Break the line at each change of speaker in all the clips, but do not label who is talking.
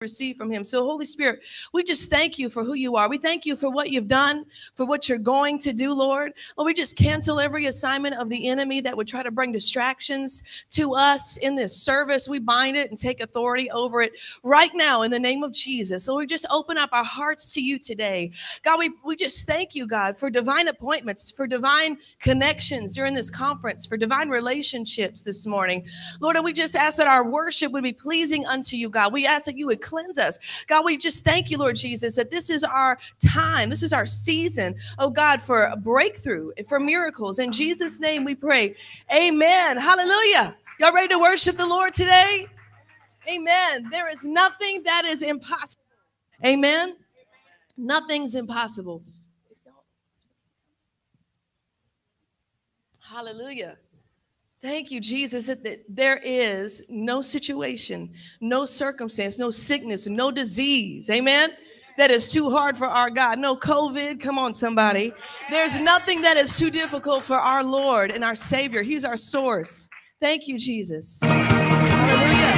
receive from him. So, Holy Spirit, we just thank you for who you are. We thank you for what you've done, for what you're going to do, Lord. Lord, we just cancel every assignment of the enemy that would try to bring distractions to us in this service. We bind it and take authority over it right now in the name of Jesus. So, we just open up our hearts to you today. God, we, we just thank you, God, for divine appointments, for divine connections during this conference, for divine relationships this morning. Lord, and we just ask that our worship would be pleasing unto you, God. We ask that you would cleanse us. God, we just thank you, Lord Jesus, that this is our time. This is our season, oh God, for breakthrough, for miracles. In Jesus' name we pray. Amen. Hallelujah. Y'all ready to worship the Lord today? Amen. There is nothing that is impossible. Amen. Nothing's impossible. Hallelujah. Thank you, Jesus, that there is no situation, no circumstance, no sickness, no disease, amen, that is too hard for our God. No COVID, come on, somebody. There's nothing that is too difficult for our Lord and our Savior. He's our source. Thank you, Jesus. Hallelujah.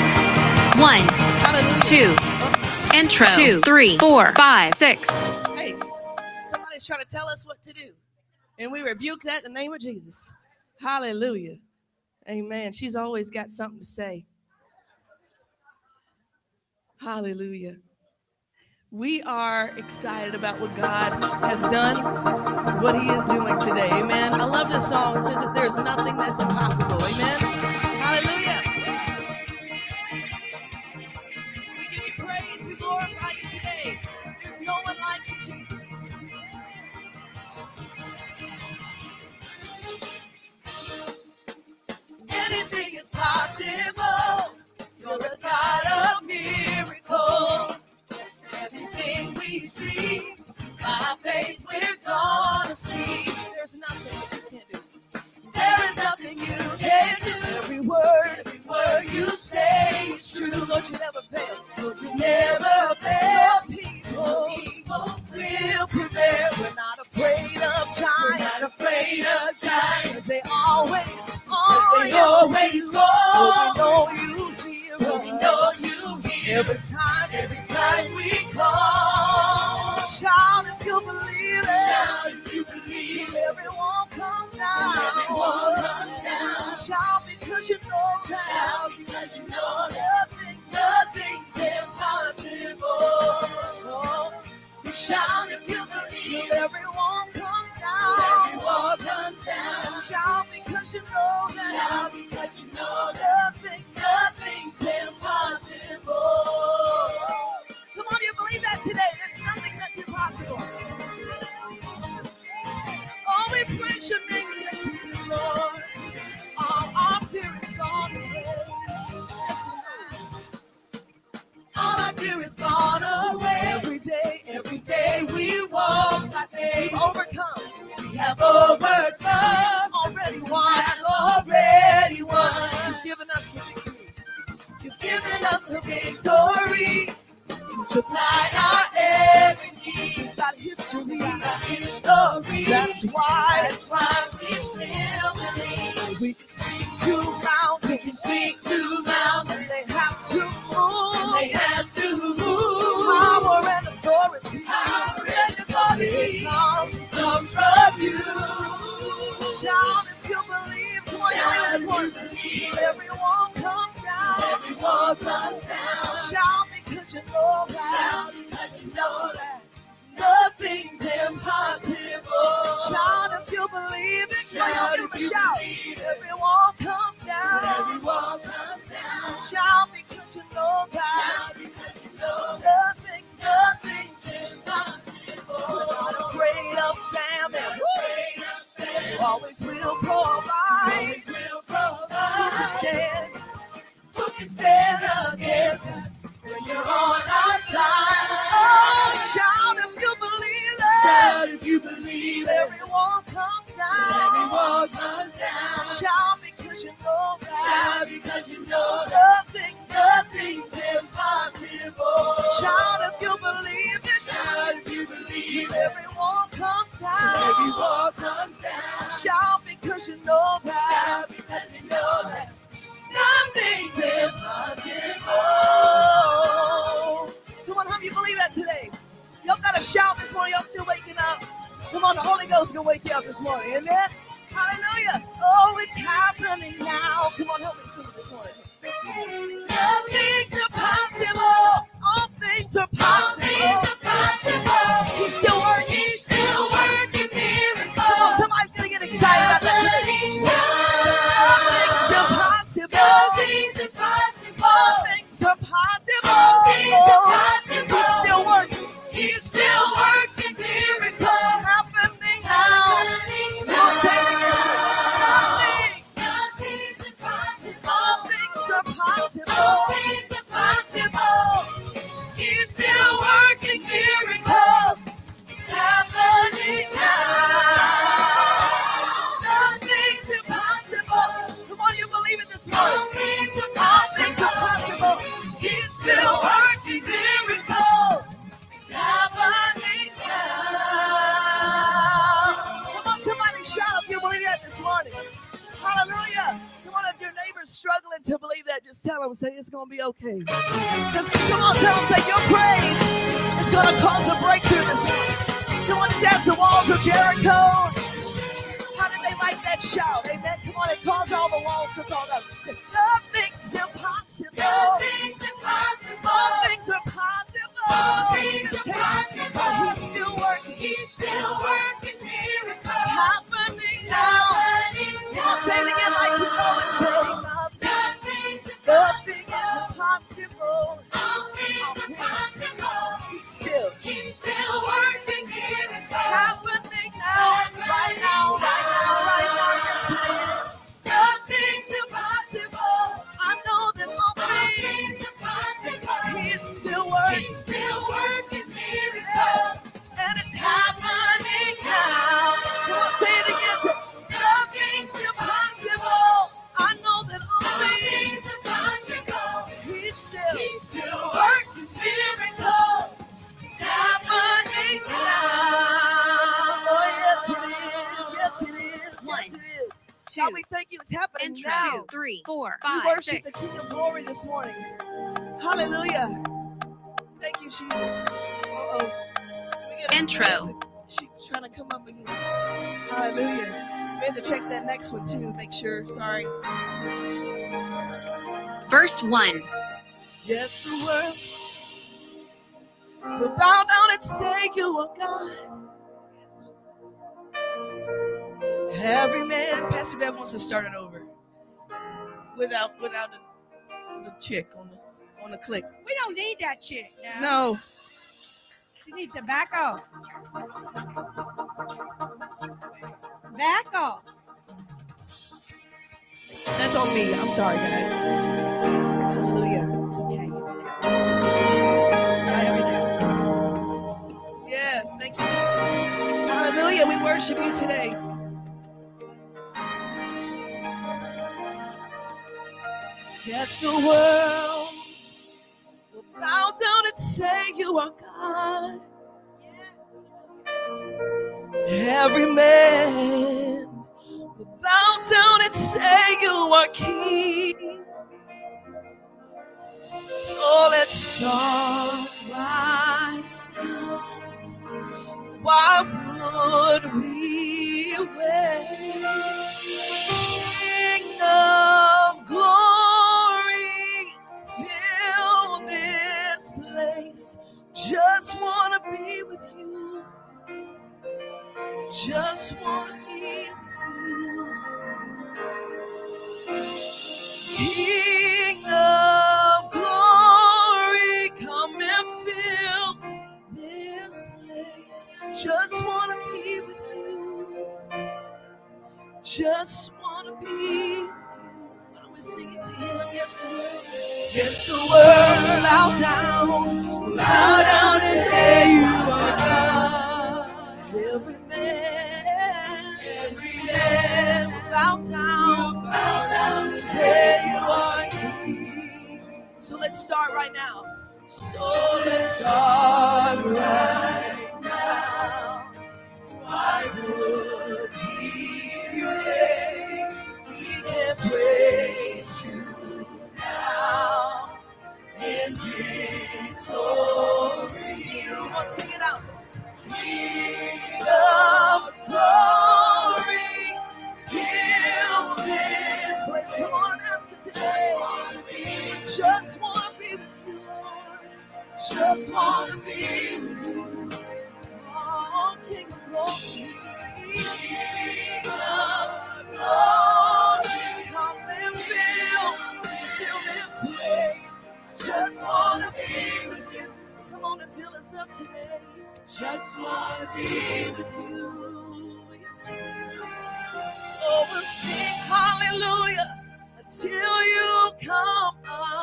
One,
Hallelujah.
two,
Oh,
intro, two, three, four, five, six.
hey, somebody's trying to tell us what to do, and we rebuke that in the name of Jesus. Hallelujah. Amen. She's always got something to say. Hallelujah. We are excited about what God has done, what He is doing today. Amen. I love this song. It says that there's nothing that's impossible. Amen. Hallelujah. We give you praise. We glorify you today. There's no one like you, Jesus. Possible. You're a God of miracles. Everything we see, by faith we're gonna see. There's nothing you can't do. There is nothing you can't do. Every word, every word you say is true. Lord, you never fail. Lord, you never fail. People, people will prevail. We're not afraid of giants. We're not afraid of giants. They always fall. They always fall. Lord, we know you hear. Lord, we know you hear. Every time, every time we call. Shout if you believe it. Shout if you believe it. Everyone comes down. Everyone comes down. Shout because you know that. Shout because you know that. Nothing, nothing's impossible. Oh, so shout if you believe it. Everyone comes down. Everyone comes down. Shout because you know that. Shout because you know. Nothing, nothing's impossible. Come on, you believe that today? There's nothing that's impossible. Oh, we praise your name, we do, Lord. Fear is gone away. Every day, every day we walk by faith. Overcome. We have overcome. Already won. Already won. You've given us the victory. You've given us the victory. You supply our every need. Got history. Got history. That's why. That's why we still believe. We can speak to mountains. We can speak to mountains. They have to move. They have authority comes, comes from you. Shout if you believe. Come on, you this one. Everyone comes down. Everyone comes down. Shout because you know that. Shout because you know that. Nothing's impossible. Shout if you believe it. Shout 'em a shout. Everyone comes down. Everyone comes down. Shout because you know that. Shout because you know that. nothing, nothing's impossible. We're not afraid of famine. Woo! Always will provide. Always will provide. Who can stand? Who can stand against us when you're on our side? Oh, shout if you believe it. Shout if you believe it. Everyone comes down. Everyone comes down. Shout because you know that. Shout because you know nothing, nothing's impossible. Shout if you believe it. Shout if you believe it. Everyone comes down. Everyone comes down. Shout because you know that. Shout because you know that. Nothing's impossible. Come on, how do you believe that today? Y'all got to shout this morning. Y'all still waking up? Come on, the Holy Ghost gonna wake you up this morning. Amen. Hallelujah. Oh, it's happening now. Come on, help me sing this morning. All things are possible. All things are possible. He's still working. He's still working miracles. Somebody's gonna get excited about that today. All things are possible. All things are possible. All things are possible. All things are possible. He's still working miracles. It's happening now. Come on, somebody shout if you believe that this morning. Hallelujah. Come on, if your neighbor's struggling to believe that, just tell them, say it's going to be okay. Just come on, tell them, say your praise is going to cause a breakthrough this morning. Come on, just ask the walls of Jericho. How did they like that shout? Amen. Come on, it caused all the walls to fall down. Nothing's impossible. Nothing's impossible. All things are possible. All things are possible. He's still working. He's still working miracles. Happening now. Come on, say it again like you know it. Say nothing. Nothing is impossible. All things are possible. He's still. He's still working miracles. Happening now. Right now. Right now. God, we thank you. It's happening
Intro.
now.
Two, three, four,
We worship
six.
the King of Glory this morning. Hallelujah. Thank you, Jesus. Uh-oh.
Intro.
She's trying to come up again. Hallelujah. We had to check that next one too. Make sure. Sorry.
Verse 1.
Yes, the world will bow down and say you are God. Every man, Pastor Bev wants to start it over without without the, the chick on the on the click.
We don't need that chick now.
No,
She needs to back off. Back off.
that's on me. I'm sorry, guys. Hallelujah.
Right over here.
Yes, thank you, Jesus. Hallelujah. We worship you today. Yes, the world will bow down and say you are God. Every man will bow down and say you are King. So let's start right now. Why would we wait? Just wanna be with you. Just wanna be with you. King of glory, come and fill this place. Just wanna be with you. Just wanna be sing it to him? Yes, the world. Yes, the world. Bow down. Bow down and say you are God. Every man. Every man. Bow down. Bow down and say you are King. So let's start right now. So let's start right now. Why would we wait? Victory. Come on, sing it out. King of glory, fill this place. Come on. Just wanna be with you, Lord. Just wanna be with you. Oh, King of glory. King of glory, Just wanna be with you. Come on and fill us up today. Just wanna be with you. Yes, we. So we'll sing hallelujah until you come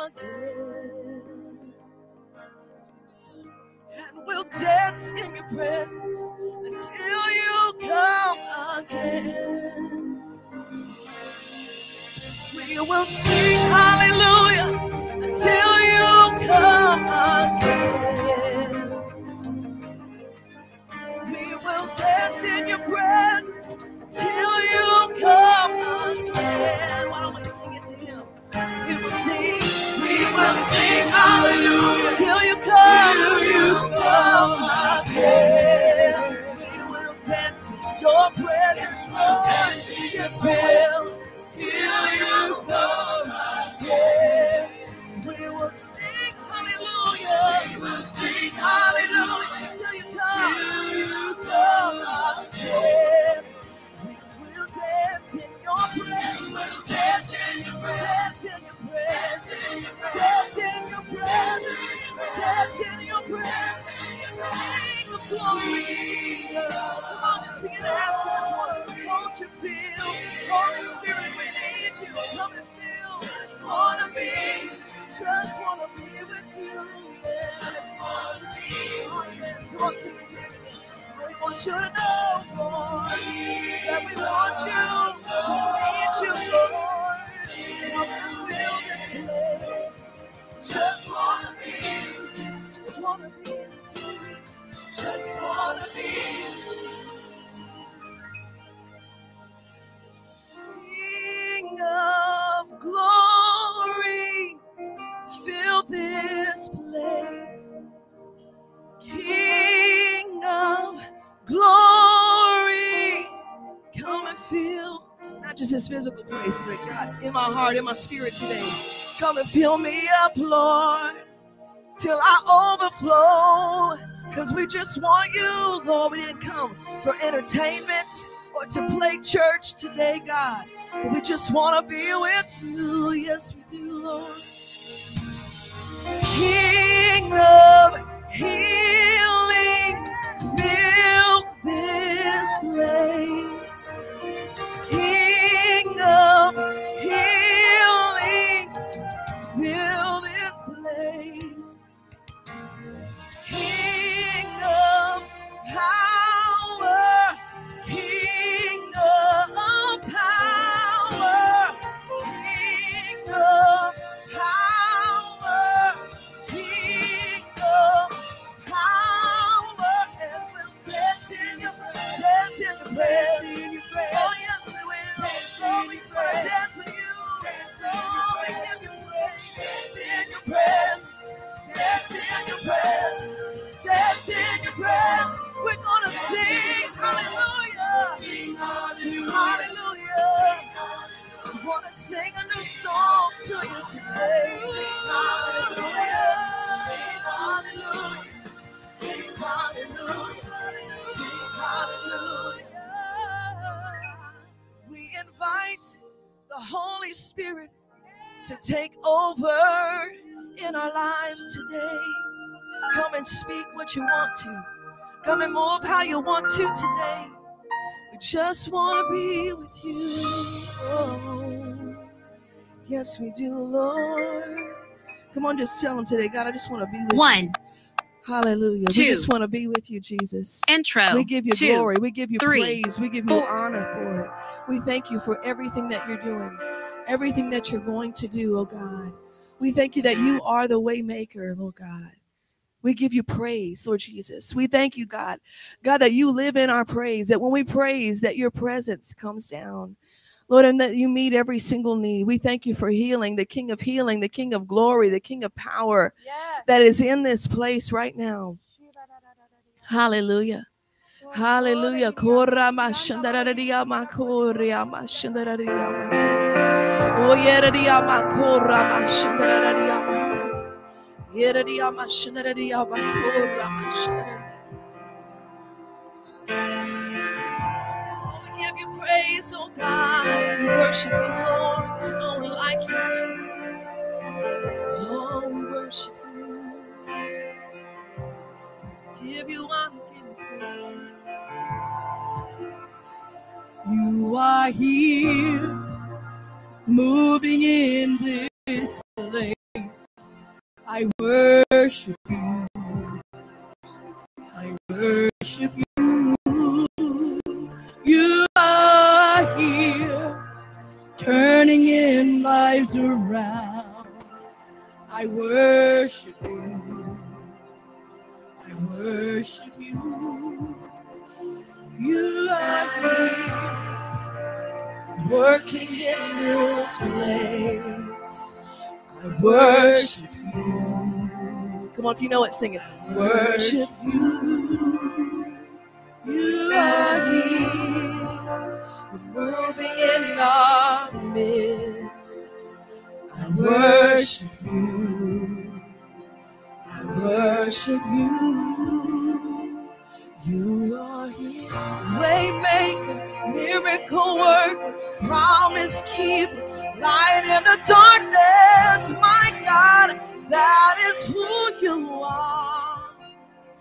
again. And we'll dance in your presence until you come again. We will sing hallelujah until you come again. We will dance in your presence until you come again. Why don't we sing it to him? We will sing, we will sing hallelujah till you come, till you come again. We will dance in your presence, Lord. Yes, we will. Till you come again. We will sing hallelujah. We will sing hallelujah till you come. Till you come again. We will dance in your presence. We'll dance in your presence. Dance in your presence. Dance in your presence. Dance in your presence. King of glory. Come on, just begin to ask him this one. Won't you feel? Holy Spirit, we need you. Come and feel. Just wanna be. Just wanna be with you. Yes. Just wanna be. Oh, yes. Come on, sing it to me. We want you to know, Lord, that we want you. We need you, Lord. Come and fill this place. Just wanna be. Just wanna be. with you. Just wanna be. with you. King of glory, fill this place. King of glory, come and fill not just this physical place, but God, in my heart, in my spirit today. Come and fill me up, Lord, till I overflow. Because we just want you, Lord. We didn't come for entertainment or to play church today, God. We just want to be with you. Yes, we do, Lord. King of healing, fill this place. King of healing, fill this place. King of sing a new song to you today. Sing hallelujah. Sing hallelujah. Sing hallelujah. Sing hallelujah. We invite the Holy Spirit to take over in our lives today. Come and speak what you want to. Come and move how you want to today. We just want to be with you. Oh, yes, we do, Lord. Come on, just tell them today, God, I just want to be with you.
One.
Hallelujah.
Two.
We just want to be with you, Jesus.
Intro.
We give you
Two.
glory. We give you
three,
praise. We give you honor for it. We thank you for everything that you're doing, everything that you're going to do, oh God. We thank you that you are the way maker, Lord God. We give you praise, Lord Jesus. We thank you, God. God, that you live in our praise, that when we praise, that your presence comes down. Lord, and that you meet every single need. We thank you for healing, the King of healing, the King of glory, the King of power
Yes.
that is in this place right now. Hallelujah. Hallelujah. Give you praise, oh God. We worship you, Lord. There's no one like you, Jesus. Oh, we worship you. Give you honor, give you praise.
You are here, moving in this place. I worship
on, if you know it, sing it. Worship you. You are here. Moving in our midst. I worship you. I worship you. You are here. Waymaker, miracle worker, promise keeper, light in the darkness. My God, that is who you are.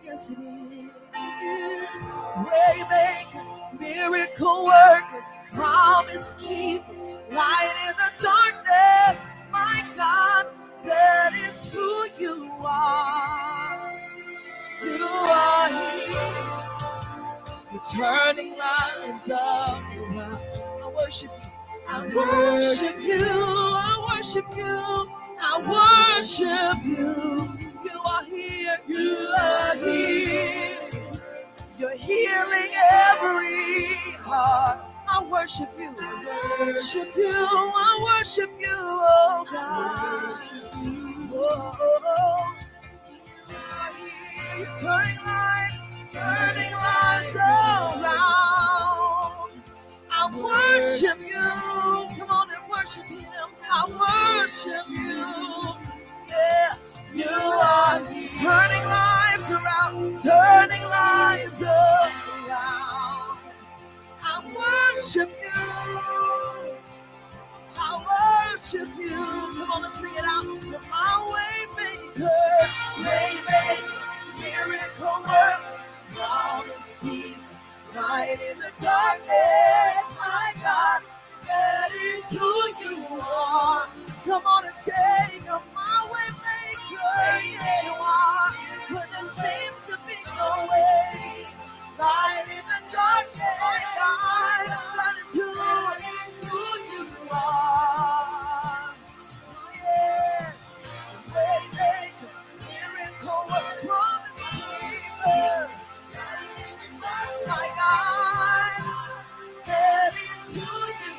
Yes, it is. Waymaker, miracle worker, promise keeper, light in the darkness. My God, that is who you are. You are here. You're turning lives up around. I worship you. I worship you. I worship you. I worship you. You are here. You are here. You're healing every heart. I worship you. I worship you. I worship you, oh God. Oh, you're turning lives, turning lives around. I worship you. Come on worship him. I worship you. Yeah, you are turning lives around, turning lives around. I worship you. I worship you. Come on, let's sing it out. You're my way maker, way maker, miracle worker, promise keep, light in the darkness. My God, that is who you are. Come on and say, You're my way maker. Yes, you are. When there seems to be no way. Light in the darkness, my God, that is who. Yes, that is who you are. Waymaker, miracle worker, promise keeper. My God, that is who you are.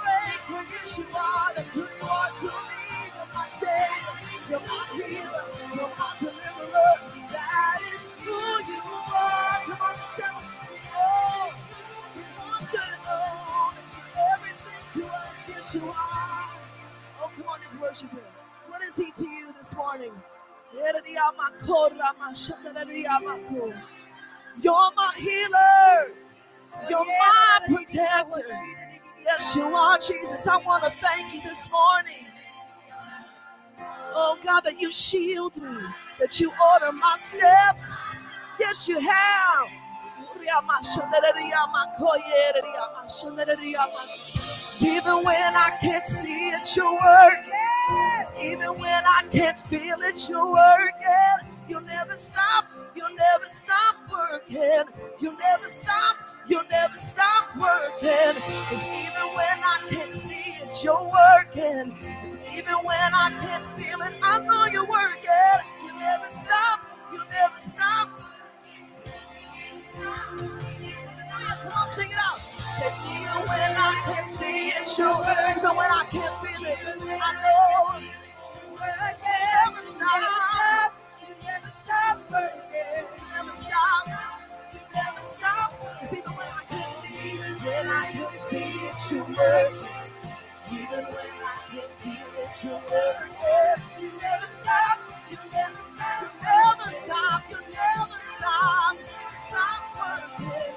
you are. That's who you are to me. You're my savior. You're my healer. You're my deliverer. That is who you are. Come on, we want you to know that you're everything to us. Yes, you are. Oh, come on, just worship him. What is he to you this morning? You're my healer. You're my protector. Yes, you are, Jesus. I want to thank you this morning. Oh, God, that you shield me, that you order my steps. Yes, you have. Even when I can't see it, you're working. Even when I can't feel it, you're working. You'll never stop. You'll never stop working. You'll never stop You'll never stop working. Cause even when I can't see it, you're working. 'Cause even when I can't feel it, I know you're working. You never stop. You never stop. Come on, sing it out. Even when I can't see it, you're working. Even when I can't feel it, I know. You never stop. You never stop working. When I can't see it, you're working. Even when I can't feel it, you're working. You never stop. You never stop. You never stop. You never stop. Stop working.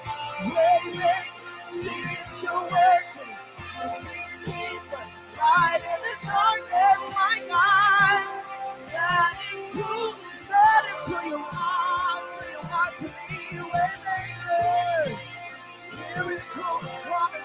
Waiting. See it, you're working. Right in the darkness, my God. That is who, that is who you are. Who you are to me. Waymaker. Miracle,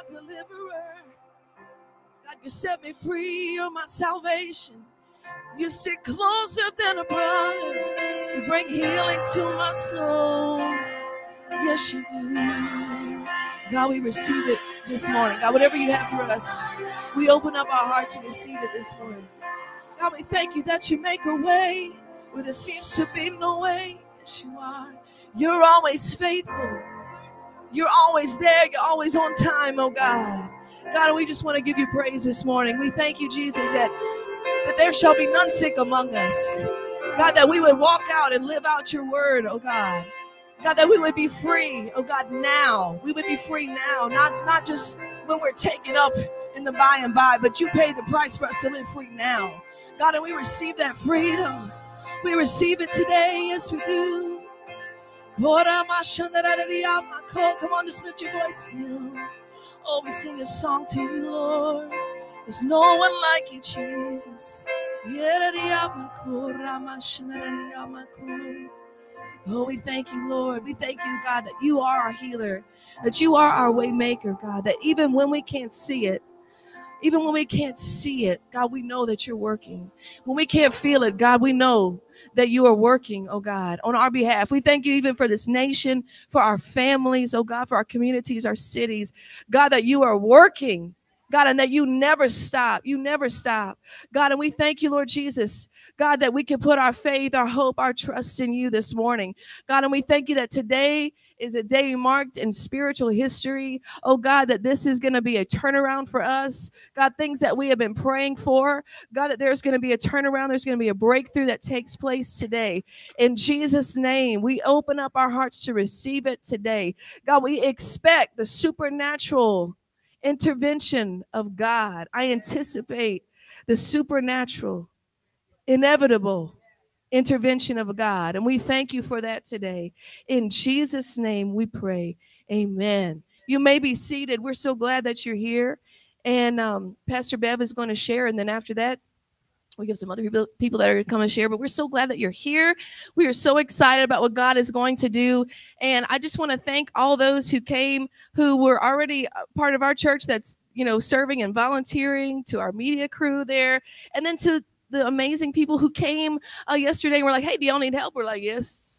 My deliverer. God, you set me free. You're my salvation. You sit closer than a brother. You bring healing to my soul. Yes, you do. God, we receive it this morning. God, whatever you have for us, we open up our hearts and receive it this morning. God, we thank you that you make a way where there seems to be no way. Yes, you are. You're always faithful. You're always there. You're always on time, oh God. God, we just want to give you praise this morning. We thank you, Jesus, that, that there shall be none sick among us. God, that we would walk out and live out your word, oh God. God, that we would be free, oh God, now. We would be free now, not, not just when we're taken up in the by and by, but you paid the price for us to live free now. God, and we receive that freedom. We receive it today. Yes, we do. Come on, just lift your voice. Oh, we sing a song to you, Lord. There's no one like you, Jesus. Oh, we thank you, Lord. We thank you, God, that you are our healer, that you are our way maker, God, that even when we can't see it, even when we can't see it, God, we know that you're working. When we can't feel it, God, we know that you are working, oh God, on our behalf. We thank you even for this nation, for our families, oh God, for our communities, our cities. God, that you are working. God, and that you never stop. You never stop. God, and we thank you, Lord Jesus. God, that we can put our faith, our hope, our trust in you this morning. God, and we thank you that today is a day marked in spiritual history. Oh God, that this is going to be a turnaround for us. God, things that we have been praying for. God, that there's going to be a turnaround. There's going to be a breakthrough that takes place today. In Jesus' name, we open up our hearts to receive it today. God, we expect the supernatural intervention of God. I anticipate the supernatural, inevitable intervention of God. And we thank you for that today. In Jesus' name we pray. Amen. You may be seated. We're so glad that you're here. And um, Pastor Bev is going to share. And then after that, we have some other people, people that are going to come and share, but we're so glad that you're here. We are so excited about what God is going to do. And I just want to thank all those who came, who were already part of our church that's, you know, serving and volunteering, to our media crew there, and then to the amazing people who came uh, yesterday and were like, hey, do y'all need help? We're like, yes.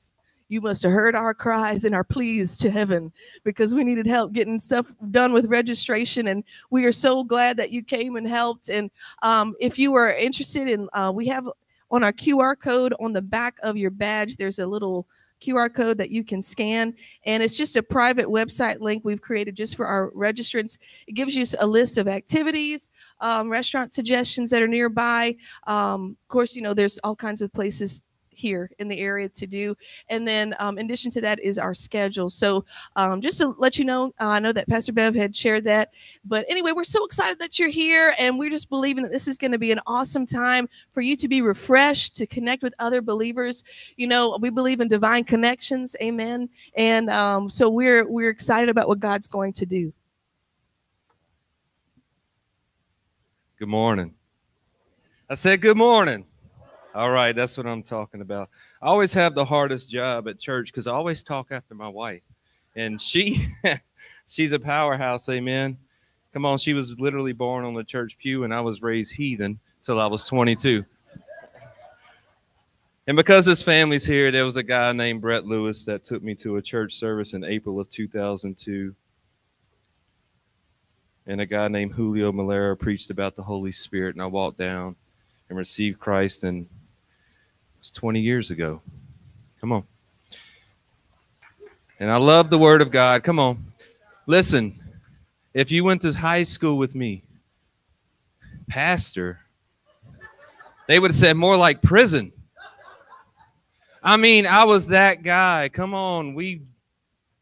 You must have heard our cries and our pleas to heaven because we needed help getting stuff done with registration. And we are so glad that you came and helped. And um, if you are interested in, uh, we have on our QR code on the back of your badge, there's a little QR code that you can scan. And it's just a private website link we've created just for our registrants. It gives you a list of activities, um, restaurant suggestions that are nearby. Um, of course, you know, there's all kinds of places
here in the area to do. And then, um, in addition to that, is our schedule. So, um, just to let you know, uh, I know that Pastor Bev had shared that. But anyway, we're so excited that you're here, and we're just believing that this is going to be an awesome time for you to be refreshed, to connect with other believers. You know, we believe in divine connections. Amen. And um, so we're we're excited about what God's going to do.
Good morning. I said good morning. All right, that's what I'm talking about. I always have the hardest job at church because I always talk after my wife. And she she's a powerhouse, amen. Come on, she was literally born on the church pew, and I was raised heathen till I was 22. And because his family's here, there was a guy named Brett Lewis that took me to a church service in April of 2002 and a guy named Julio Malera preached about the Holy Spirit, and I walked down and received Christ, and was 20 years ago. Come on. And I love the Word of God. Come on. Listen, if you went to high school with me, pastor, they would have said more like prison. I mean, I was that guy. Come on, we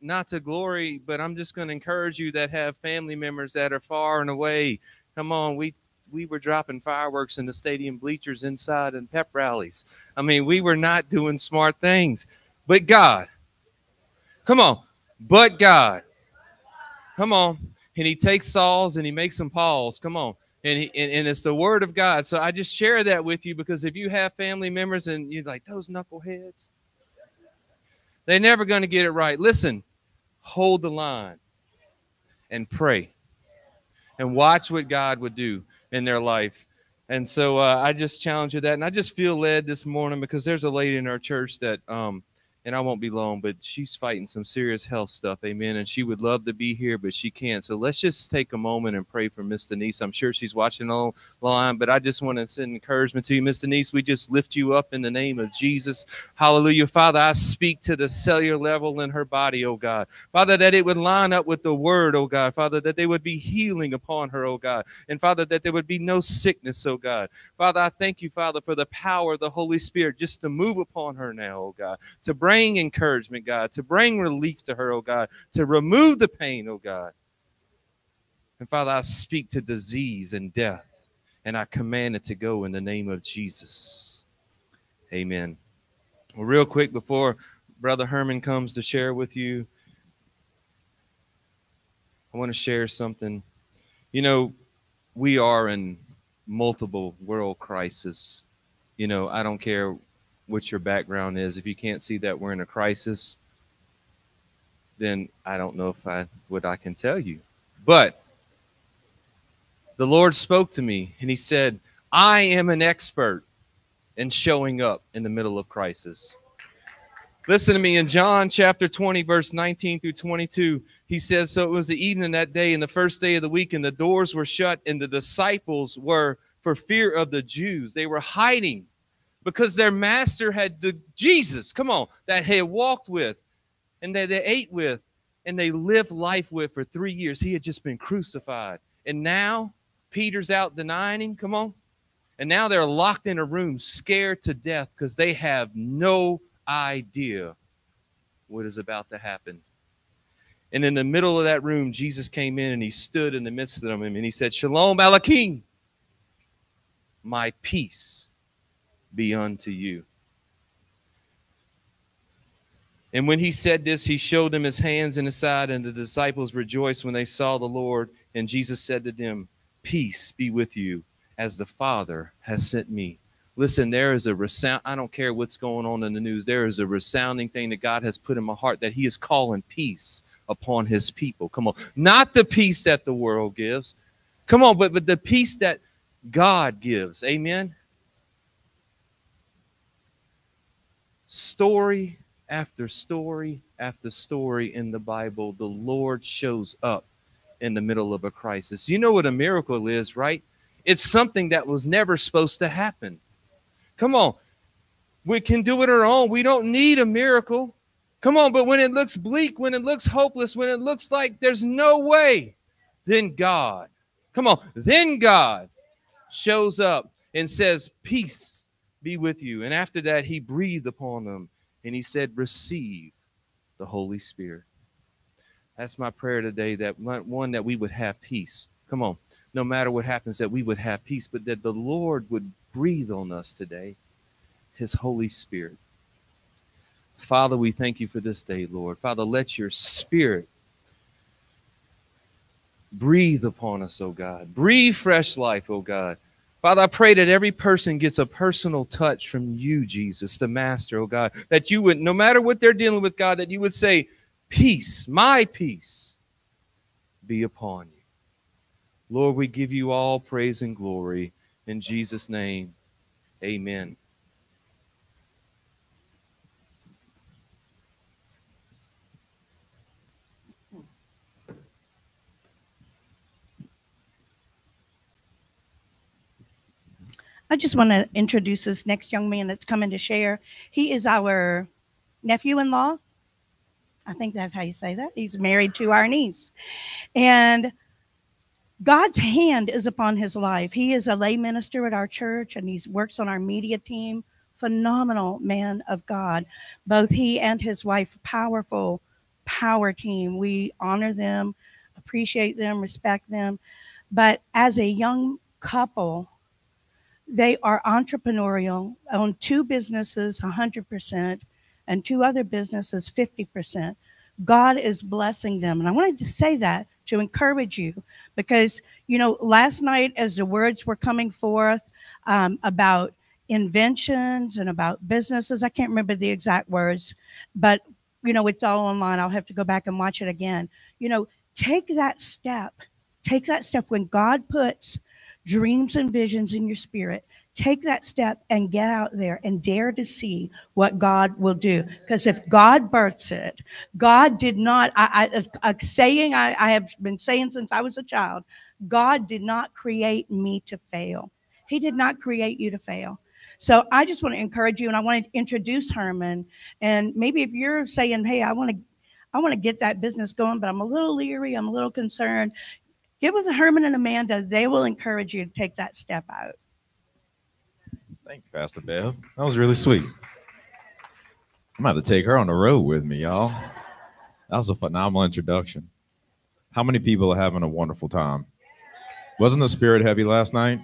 not to glory, but I'm just going to encourage you that have family members that are far and away. Come on, we we were dropping fireworks in the stadium bleachers inside and pep rallies. I mean, we were not doing smart things. But God, come on, but God, come on. And he takes Saul's and he makes them Paul's. Come on. And, he, and, and it's the word of God. So I just share that with you because if you have family members and you're like, those knuckleheads, they're never going to get it right. Listen, hold the line and pray and watch what God would do in their life. And so uh, I just challenge you that. And I just feel led this morning because there's a lady in our church that um, and I won't be long, but she's fighting some serious health stuff. Amen. And she would love to be here, but she can't. So let's just take a moment and pray for Miss Denise. I'm sure she's watching online, but I just want to send encouragement to you, Miss Denise. We just lift you up in the name of Jesus. Hallelujah. Father, I speak to the cellular level in her body, oh God. Father, that it would line up with the word, oh God. Father, that there would be healing upon her, oh God. And Father, that there would be no sickness, oh God. Father, I thank you, Father, for the power of the Holy Spirit just to move upon her now, oh God, to bring bring encouragement, God, to bring relief to her, oh God, to remove the pain, oh God. And Father, I speak to disease and death, and I command it to go in the name of Jesus. Amen. Well, real quick before Brother Herman comes to share with you, I want to share something. You know, we are in multiple world crisis. You know, I don't care what your background is. If you can't see that we're in a crisis, then I don't know if I what I can tell you. But the Lord spoke to me and he said, I am an expert in showing up in the middle of crisis. Listen to me in John chapter 20, verse 19 through 22. He says, So it was the evening that day, and the first day of the week, and the doors were shut, and the disciples were, for fear of the Jews, they were hiding because their master had the Jesus, come on, that he had walked with and that they ate with and they lived life with for three years. He had just been crucified. And now Peter's out denying him. Come on. And now they're locked in a room, scared to death because they have no idea what is about to happen. And in the middle of that room, Jesus came in and he stood in the midst of them and he said, Shalom Aleichem, my peace be unto you. And when he said this, he showed them his hands and his side, and the disciples rejoiced when they saw the Lord. And Jesus said to them, Peace be with you, as the Father has sent me. Listen, there is a resound. I don't care what's going on in the news. There is a resounding thing that God has put in my heart that He is calling peace upon His people. Come on, not the peace that the world gives. Come on, but but the peace that God gives. Amen. Story after story after story in the Bible, the Lord shows up in the middle of a crisis. You know what a miracle is, right? It's something that was never supposed to happen. Come on. We can do it our own. We don't need a miracle. Come on, but when it looks bleak, when it looks hopeless, when it looks like there's no way, then God, come on, then God shows up and says, Peace be with you. And after that, he breathed upon them and he said, Receive the Holy Spirit. That's my prayer today that one, that we would have peace. Come on. No matter what happens, that we would have peace, but that the Lord would breathe on us today, his Holy Spirit. Father, we thank you for this day, Lord. Father, let your spirit breathe upon us, oh God. Breathe fresh life, oh God. Father, I pray that every person gets a personal touch from you, Jesus, the Master, oh God, that you would, no matter what they're dealing with, God, that you would say, Peace, my peace, be upon you. Lord, we give you all praise and glory. In Jesus' name, amen.
I just want to introduce this next young man that's coming to share. He is our nephew in law. I think that's how you say that. He's married to our niece. And God's hand is upon his life. He is a lay minister at our church and he works on our media team. Phenomenal man of God. Both he and his wife, powerful power team. We honor them, appreciate them, respect them. But as a young couple, they are entrepreneurial, own two businesses 100%, and two other businesses 50%. God is blessing them. And I wanted to say that to encourage you because, you know, last night as the words were coming forth um, about inventions and about businesses, I can't remember the exact words, but, you know, it's all online. I'll have to go back and watch it again. You know, take that step. Take that step when God puts dreams and visions in your spirit, take that step and get out there and dare to see what God will do. Because if God births it, God did not, I, I, a saying I, I have been saying since I was a child, God did not create me to fail. He did not create you to fail. So I just want to encourage you and I want to introduce Herman. And maybe if you're saying, hey, I want to I want to get that business going, but I'm a little leery, I'm a little concerned. Get with Herman and Amanda. They will encourage you to take that step out.
Thank you, Pastor Bev. That was really sweet. I'm about to take her on the road with me, y'all. That was a phenomenal introduction. How many people are having a wonderful time? Wasn't the spirit heavy last night?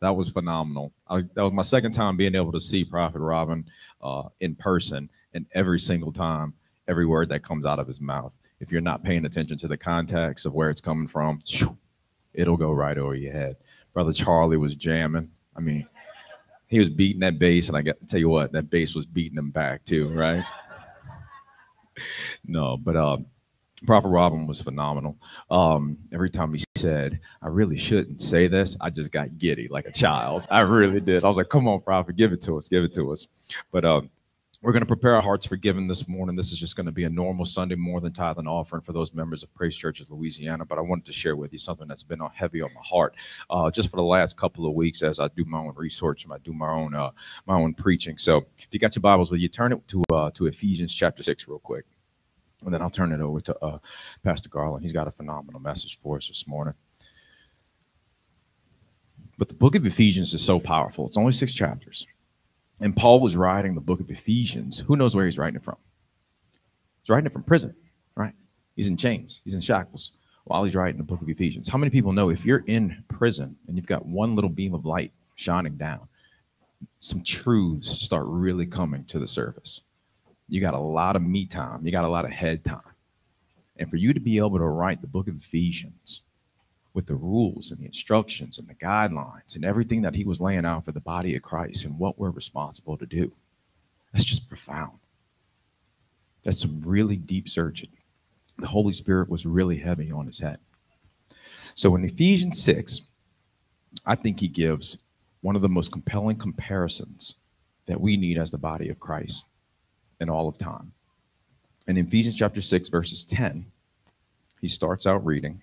That was phenomenal. I, that was my second time being able to see Prophet Robin uh, in person, and every single time, every word that comes out of his mouth if you're not paying attention to the context of where it's coming from, it'll go right over your head. Brother Charlie was jamming. I mean, he was beating that bass, and I got to tell you what, that bass was beating him back too, right? no, but um, Prophet Robin was phenomenal. Um, every time he said, I really shouldn't say this, I just got giddy like a child. I really did. I was like, come on, Prophet, give it to us, give it to us. But um, we're going to prepare our hearts for giving this morning. This is just going to be a normal Sunday more than tithe and offering for those members of Praise Church of Louisiana. But I wanted to share with you something that's been heavy on my heart uh, just for the last couple of weeks as I do my own research and I do my own uh, my own preaching. So if you got your Bibles, will you turn it to uh, to Ephesians chapter six real quick, and then I'll turn it over to uh, Pastor Garland. He's got a phenomenal message for us this morning. But the book of Ephesians is so powerful. It's only six chapters. And Paul was writing the book of Ephesians. Who knows where he's writing it from? He's writing it from prison, right? He's in chains, he's in shackles while he's writing the book of Ephesians. How many people know if you're in prison and you've got one little beam of light shining down, some truths start really coming to the surface? You got a lot of me time, you got a lot of head time. And for you to be able to write the book of Ephesians, with the rules and the instructions and the guidelines and everything that he was laying out for the body of Christ and what we're responsible to do. That's just profound. That's some really deep searching. The Holy Spirit was really heavy on his head. So in Ephesians 6, I think he gives one of the most compelling comparisons that we need as the body of Christ in all of time. In Ephesians chapter 6, verses 10, he starts out reading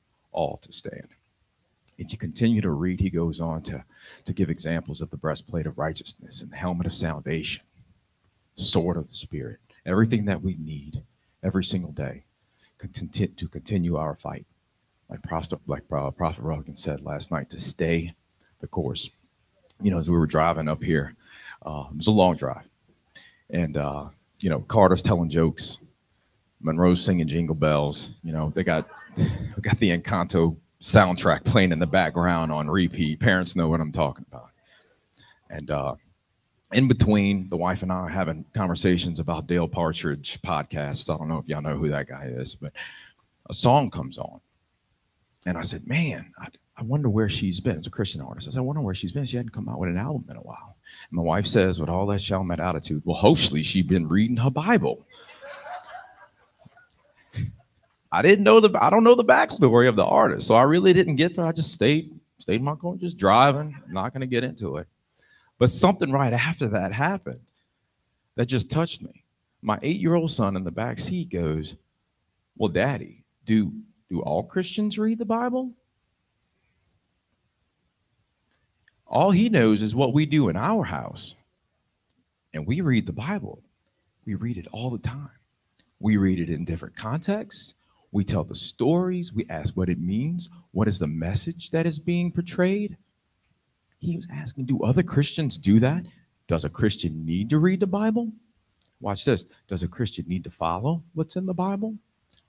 all to stand. If you continue to read, he goes on to, to give examples of the breastplate of righteousness and the helmet of salvation, sword of the Spirit, everything that we need every single day to continue our fight. Like Prophet, like uh, Prophet Rogan said last night, to stay the course. You know, as we were driving up here, uh, it was a long drive. And, uh, you know, Carter's telling jokes, Monroe's singing jingle bells. You know, they got, we got the Encanto soundtrack playing in the background on repeat. Parents know what I'm talking about. And uh, in between, the wife and I are having conversations about Dale Partridge podcasts. I don't know if y'all know who that guy is, but a song comes on. And I said, Man, I, I wonder where she's been. It's a Christian artist. I said, I wonder where she's been. She hadn't come out with an album in a while. And my wife says, with all that shalom attitude, well, hopefully she's been reading her Bible. I didn't know the I don't know the backstory of the artist, so I really didn't get there. I just stayed stayed in my car, just driving. not going to get into it, but something right after that happened that just touched me. My eight-year-old son in the back seat goes, "Well, Daddy, do do all Christians read the Bible?" All he knows is what we do in our house, and we read the Bible. We read it all the time. We read it in different contexts. We tell the stories. We ask what it means. What is the message that is being portrayed? He was asking, do other Christians do that? Does a Christian need to read the Bible? Watch this. Does a Christian need to follow what's in the Bible?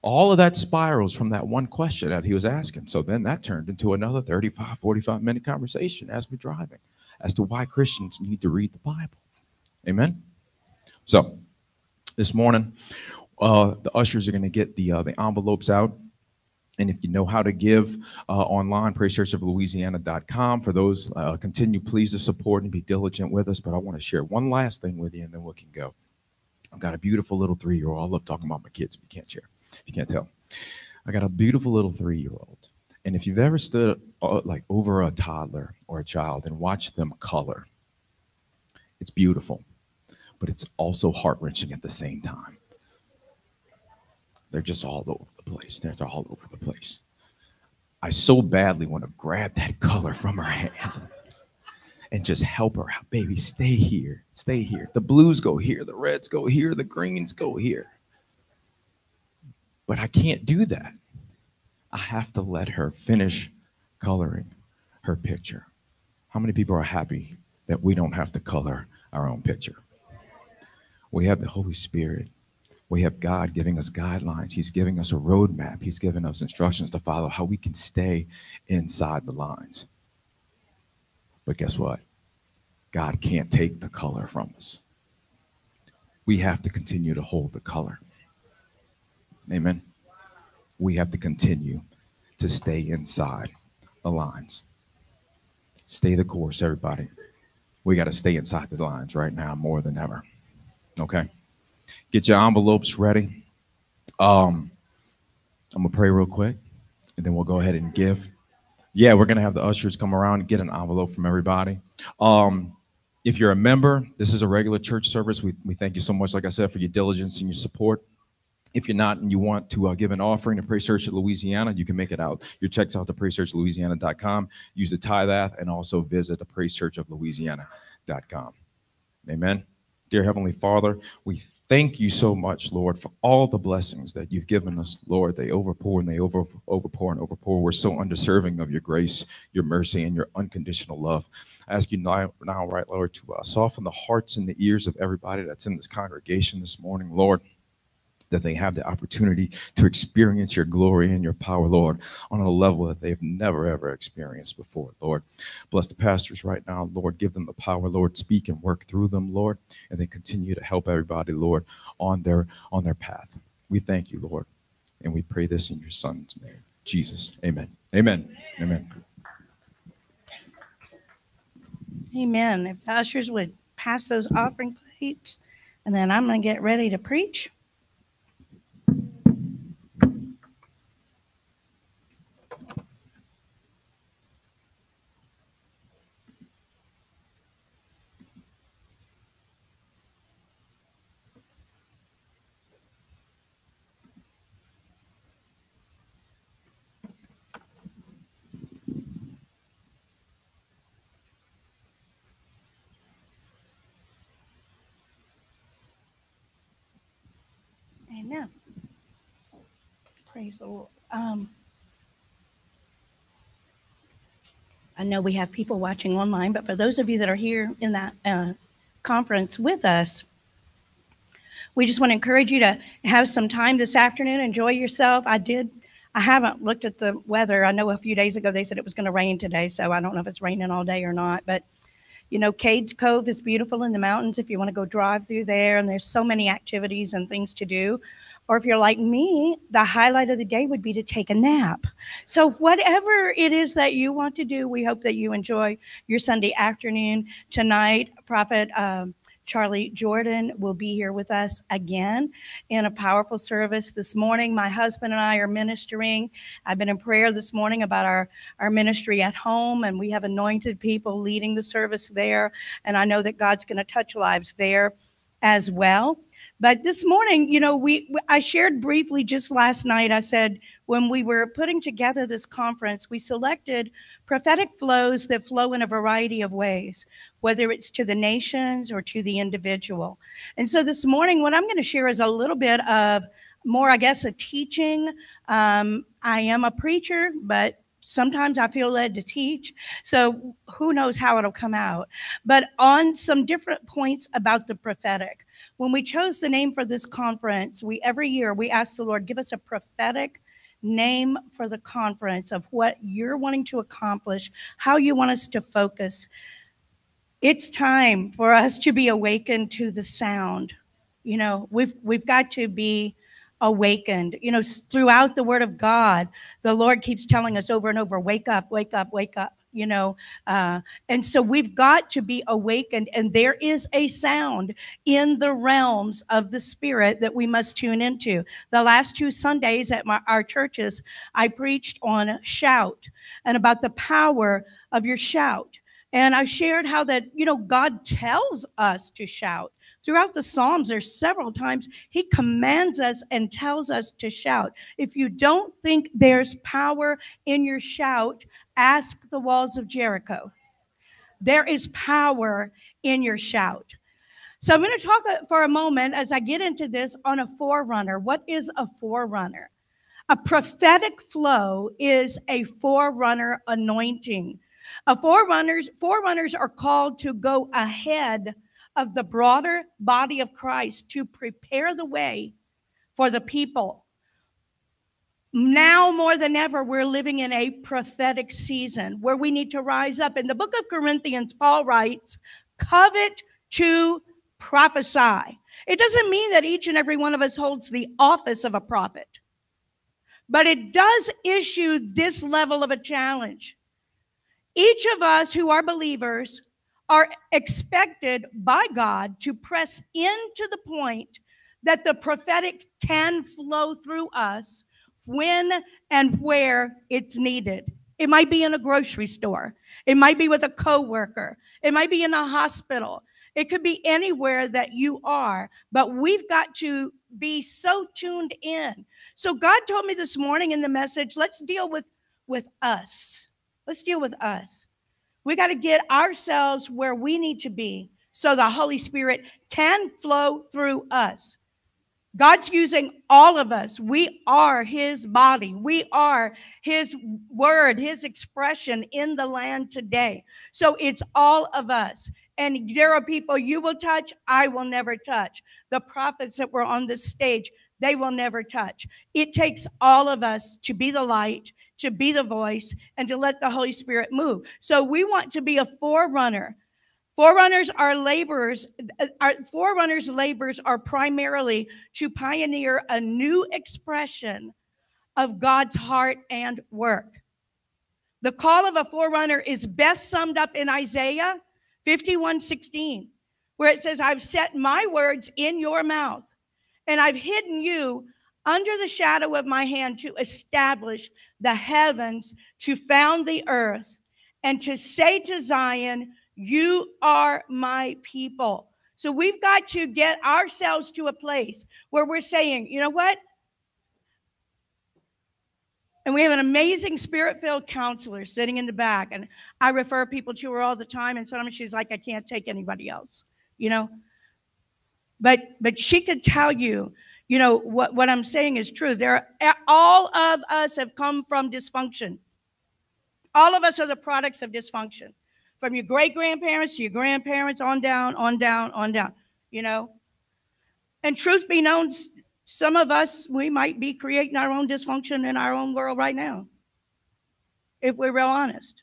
All of that spirals from that one question that he was asking. So then that turned into another 35, 45 minute conversation as we're driving as to why Christians need to read the Bible. Amen? So this morning, uh, the ushers are going to get the uh, the envelopes out. And if you know how to give uh, online, praisechurchoflouisiana.com. For those, uh, continue please to support and be diligent with us. But I want to share one last thing with you, and then we can go. I've got a beautiful little three-year-old. I love talking about my kids. If you can't share, if you can't tell, I got a beautiful little three-year-old. And if you've ever stood uh, like over a toddler or a child and watched them color, it's beautiful, but it's also heart wrenching at the same time. They're just all over the place. They're all over the place. I so badly want to grab that color from her hand and just help her out. Baby, stay here. Stay here. The blues go here. The reds go here. The greens go here. But I can't do that. I have to let her finish coloring her picture. How many people are happy that we don't have to color our own picture? We have the Holy Spirit we have God giving us guidelines. He's giving us a roadmap. He's giving us instructions to follow how we can stay inside the lines. But guess what? God can't take the color from us. We have to continue to hold the color. Amen. We have to continue to stay inside the lines. Stay the course, everybody. We got to stay inside the lines right now more than ever. Okay? Get your envelopes ready. Um, I'm gonna pray real quick, and then we'll go ahead and give. Yeah, we're gonna have the ushers come around and get an envelope from everybody. Um, if you're a member, this is a regular church service. We, we thank you so much, like I said, for your diligence and your support. If you're not and you want to uh, give an offering to Praise Church Louisiana, you can make it out. Your checks out to praisechurchlouisiana.com. Use the tithe app and also visit the Praise Church of Louisiana.com. Amen. Dear Heavenly Father, we thank you so much, Lord, for all the blessings that you've given us, Lord. They overpour and they over, overpour and overpour. We're so undeserving of your grace, your mercy, and your unconditional love. I ask you now, now right, Lord, to uh, soften the hearts and the ears of everybody that's in this congregation this morning, Lord that they have the opportunity to experience your glory and your power, Lord, on a level that they've never, ever experienced before, Lord. Bless the pastors right now, Lord. Give them the power, Lord. Speak and work through them, Lord, and then continue to help everybody, Lord, on their on their path. We thank you, Lord, and we pray this in your Son's name, Jesus. Amen. Amen. Amen.
Amen. If ushers would pass those offering plates, and then I'm going to get ready to preach. Amen. Praise the Lord. Um, I know we have people watching online, but for those of you that are here in that uh, conference with us, we just want to encourage you to have some time this afternoon. Enjoy yourself. I did. I haven't looked at the weather. I know a few days ago they said it was going to rain today, so I don't know if it's raining all day or not. But you know, Cades Cove is beautiful in the mountains if you want to go drive through there, and there's so many activities and things to do. Or if you're like me, the highlight of the day would be to take a nap. So, whatever it is that you want to do, we hope that you enjoy your Sunday afternoon. Tonight, Prophet um, Charlie Jordan will be here with us again in a powerful service this morning. My husband and I are ministering. I've been in prayer this morning about our, our ministry at home, and we have anointed people leading the service there. And I know that God's going to touch lives there as well. But this morning, you know, we I shared briefly just last night. I said when we were putting together this conference, we selected prophetic flows that flow in a variety of ways, whether it's to the nations or to the individual. And so this morning, what I'm going to share is a little bit of more, I guess, a teaching. Um, I am a preacher, but sometimes I feel led to teach. So who knows how it'll come out. But on some different points about the prophetic. When we chose the name for this conference, we every year we ask the Lord, give us a prophetic name for the conference of what you're wanting to accomplish, how you want us to focus. It's time for us to be awakened to the sound. You know, we've we've got to be awakened. You know, throughout the word of God, the Lord keeps telling us over and over, wake up, wake up, wake up you know uh, and so we've got to be awakened and there is a sound in the realms of the spirit that we must tune into. The last two sundays at my, our churches i preached on shout and about the power of your shout. And i shared how that you know god tells us to shout Throughout the Psalms, there's several times he commands us and tells us to shout. If you don't think there's power in your shout, ask the walls of Jericho. There is power in your shout. So I'm going to talk uh, for a moment as I get into this on a forerunner. What is a forerunner? A prophetic flow is a forerunner anointing. A forerunners forerunners are called to go ahead of the broader body of Christ to prepare the way for the people. Now more than ever, we're living in a prophetic season where we need to rise up. In the book of Corinthians, Paul writes, covet to prophesy. It doesn't mean that each and every one of us holds the office of a prophet, but it does issue this level of a challenge. Each of us who are believers are expected by God to press into the point that the prophetic can flow through us when and where it's needed. It might be in a grocery store. It might be with a coworker. It might be in a hospital. It could be anywhere that you are, but we've got to be so tuned in. So God told me this morning in the message, let's deal with with us. Let's deal with us. We got to get ourselves where we need to be so the Holy Spirit can flow through us. God's using all of us. We are his body. We are his word, his expression in the land today. So it's all of us. And there are people you will touch, I will never touch. The prophets that were on this stage, they will never touch. It takes all of us to be the light, to be the voice, and to let the Holy Spirit move. So we want to be a forerunner. Forerunners are laborers. Uh, our forerunners' labors are primarily to pioneer a new expression of God's heart and work. The call of a forerunner is best summed up in Isaiah 51 16, where it says, I've set my words in your mouth and I've hidden you under the shadow of my hand to establish the heavens, to found the earth, and to say to Zion, You are my people. So we've got to get ourselves to a place where we're saying, You know what? And we have an amazing spirit filled counselor sitting in the back. And I refer people to her all the time. And sometimes she's like, I can't take anybody else, you know? But but she could tell you, you know what, what i'm saying is true. There are, all of us have come from dysfunction. All of us are the products of dysfunction. From your great grandparents to your grandparents on down on down on down you know? And truth be known some of us we might be creating our own dysfunction in our own world right now if we're real honest.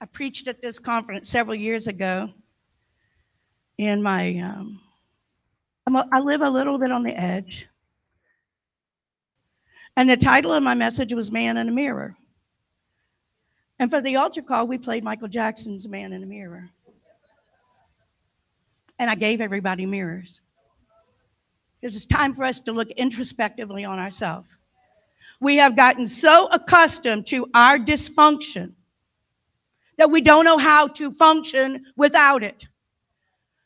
I preached at this conference several years ago in my um, a, I live a little bit on the edge. And the title of my message was Man in a Mirror. And for the altar call, we played Michael Jackson's Man in a Mirror. And I gave everybody mirrors. Because it's time for us to look introspectively on ourselves. We have gotten so accustomed to our dysfunction that we don't know how to function without it.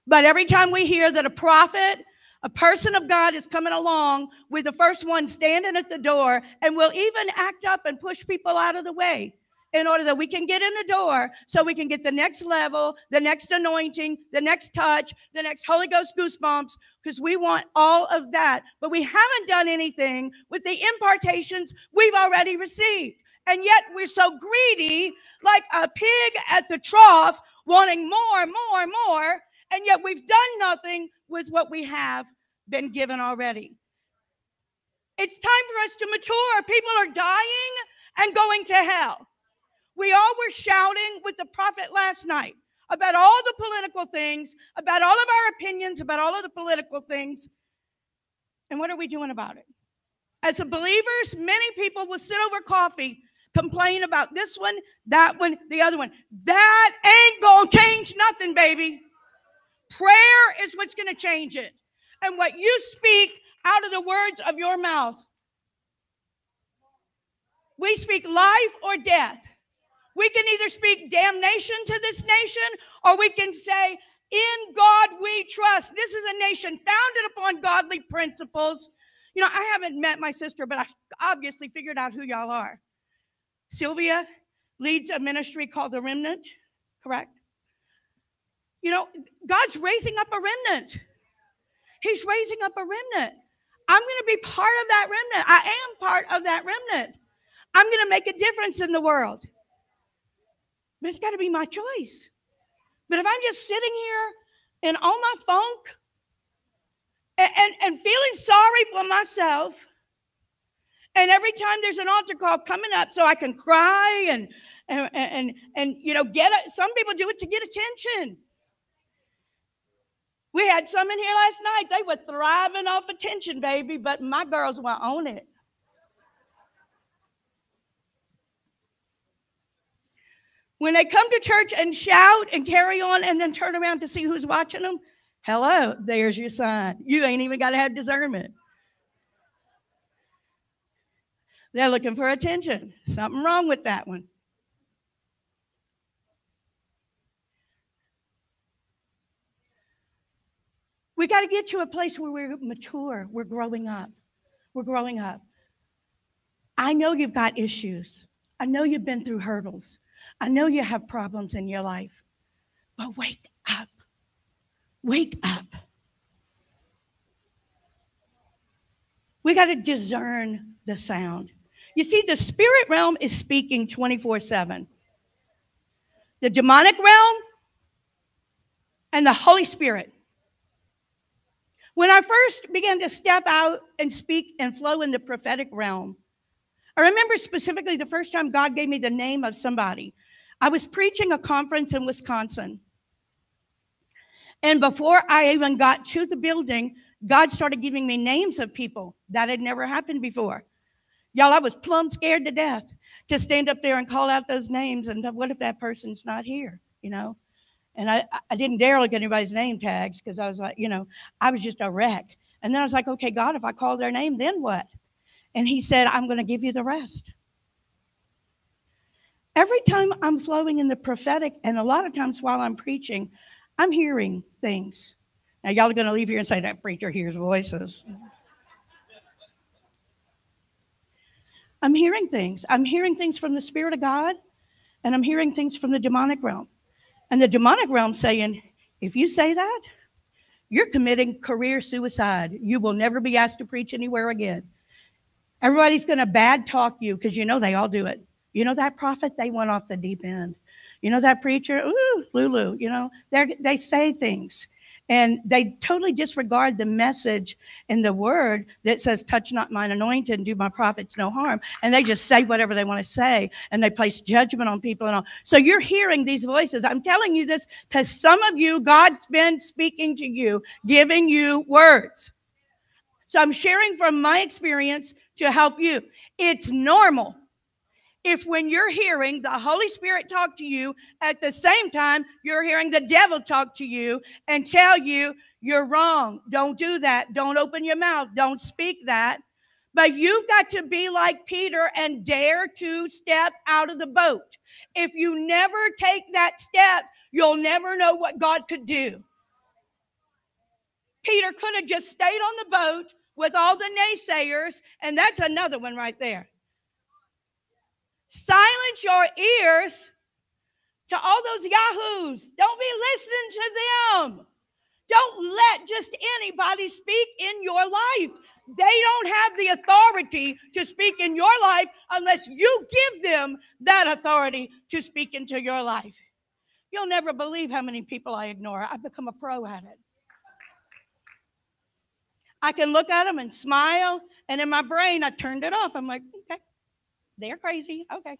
But every time we hear that a prophet, a person of God is coming along, we're the first one standing at the door, and we'll even act up and push people out of the way in order that we can get in the door so we can get the next level, the next anointing, the next touch, the next Holy Ghost goosebumps, because we want all of that. But we haven't done anything with the impartations we've already received. And yet we're so greedy, like a pig at the trough, wanting more, more, more and yet we've done nothing with what we have been given already. It's time for us to mature. People are dying and going to hell. We all were shouting with the prophet last night about all the political things, about all of our opinions, about all of the political things. And what are we doing about it? As believers, many people will sit over coffee, complain about this one, that one, the other one. That ain't gonna change nothing, baby. Prayer is what's going to change it. And what you speak out of the words of your mouth. We speak life or death. We can either speak damnation to this nation or we can say, In God we trust. This is a nation founded upon godly principles. You know, I haven't met my sister, but I obviously figured out who y'all are. Sylvia leads a ministry called The Remnant, correct? You know, God's raising up a remnant. He's raising up a remnant. I'm going to be part of that remnant. I am part of that remnant. I'm going to make a difference in the world. But it's got to be my choice. But if I'm just sitting here in all my funk and, and, and feeling sorry for myself, and every time there's an altar call coming up, so I can cry and and and, and you know get it. Some people do it to get attention. We had some in here last night. They were thriving off attention, baby, but my girls were on it. When they come to church and shout and carry on and then turn around to see who's watching them, hello, there's your sign. You ain't even got to have discernment. They're looking for attention. Something wrong with that one. We got to get to a place where we're mature, we're growing up. We're growing up. I know you've got issues. I know you've been through hurdles. I know you have problems in your life. But wake up. Wake up. We got to discern the sound. You see, the spirit realm is speaking 24 7. The demonic realm and the Holy Spirit when I first began to step out and speak and flow in the prophetic realm, I remember specifically the first time God gave me the name of somebody. I was preaching a conference in Wisconsin. And before I even got to the building, God started giving me names of people that had never happened before. Y'all, I was plumb scared to death to stand up there and call out those names. And what if that person's not here? You know? And I, I didn't dare look at anybody's name tags because I was like, you know, I was just a wreck. And then I was like, okay, God, if I call their name, then what? And he said, I'm going to give you the rest. Every time I'm flowing in the prophetic, and a lot of times while I'm preaching, I'm hearing things. Now, y'all are going to leave here and say, that preacher hears voices. I'm hearing things. I'm hearing things from the Spirit of God, and I'm hearing things from the demonic realm. And the demonic realm saying, if you say that, you're committing career suicide. You will never be asked to preach anywhere again. Everybody's going to bad talk you because you know they all do it. You know that prophet, they went off the deep end. You know that preacher, ooh, Lulu, you know, they they say things and they totally disregard the message in the word that says touch not mine anointed and do my prophets no harm. And they just say whatever they want to say and they place judgment on people and all. So you're hearing these voices. I'm telling you this because some of you god's been speaking to you giving you words. So i'm sharing from my experience to help you. It's normal if when you're hearing the Holy Spirit talk to you, at the same time, you're hearing the devil talk to you and tell you you're wrong. Don't do that. Don't open your mouth. Don't speak that. But you've got to be like Peter and dare to step out of the boat. If you never take that step, you'll never know what God could do. Peter could have just stayed on the boat with all the naysayers, and that's another one right there. Silence your ears to all those yahoos. Don't be listening to them. Don't let just anybody speak in your life. They don't have the authority to speak in your life unless you give them that authority to speak into your life. You'll never believe how many people I ignore. I've become a pro at it. I can look at them and smile, and in my brain, I turned it off. I'm like, they're crazy. Okay.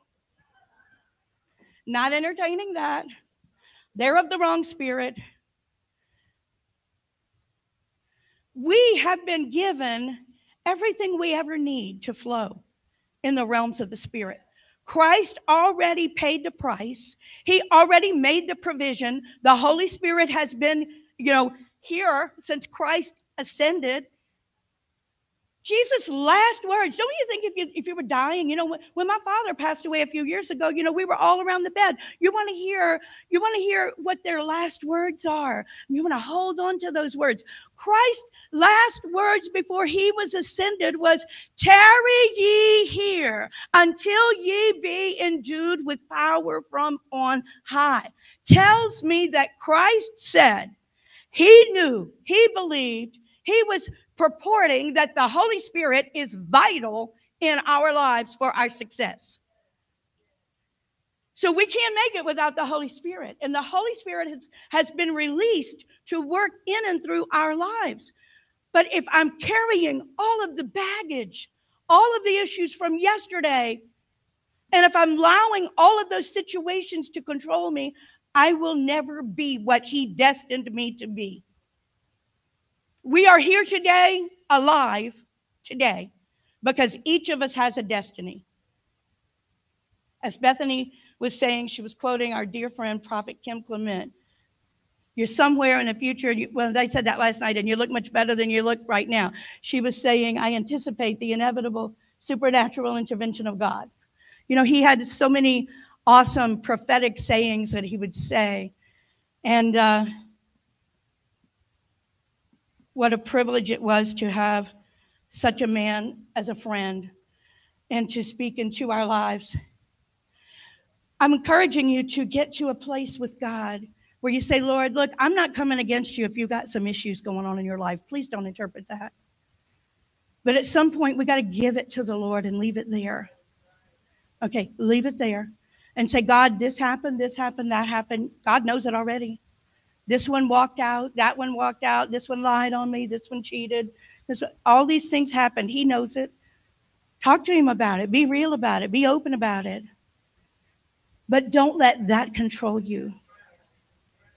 Not entertaining that. They're of the wrong spirit. We have been given everything we ever need to flow in the realms of the spirit. Christ already paid the price. He already made the provision. The Holy Spirit has been, you know, here since Christ ascended. Jesus' last words. Don't you think if you if you were dying, you know, when, when my father passed away a few years ago, you know, we were all around the bed. You want to hear, you want to hear what their last words are. You want to hold on to those words. Christ's last words before he was ascended was, "Tarry ye here until ye be endued with power from on high." Tells me that Christ said he knew, he believed, he was purporting that the Holy Spirit is vital in our lives for our success. So we can't make it without the Holy Spirit. And the Holy Spirit has, has been released to work in and through our lives. But if I'm carrying all of the baggage, all of the issues from yesterday, and if I'm allowing all of those situations to control me, I will never be what He destined me to be. We are here today, alive today, because each of us has a destiny. As Bethany was saying, she was quoting our dear friend, Prophet Kim Clement. You're somewhere in the future. You, well, they said that last night, and you look much better than you look right now. She was saying, I anticipate the inevitable supernatural intervention of God. You know, he had so many awesome prophetic sayings that he would say. And uh, what a privilege it was to have such a man as a friend and to speak into our lives. I'm encouraging you to get to a place with God where you say, Lord, look, I'm not coming against you if you've got some issues going on in your life. Please don't interpret that. But at some point, we got to give it to the Lord and leave it there. Okay, leave it there and say, God, this happened, this happened, that happened. God knows it already. This one walked out, that one walked out, this one lied on me, this one cheated. This, all these things happened. He knows it. Talk to him about it. Be real about it. Be open about it. But don't let that control you.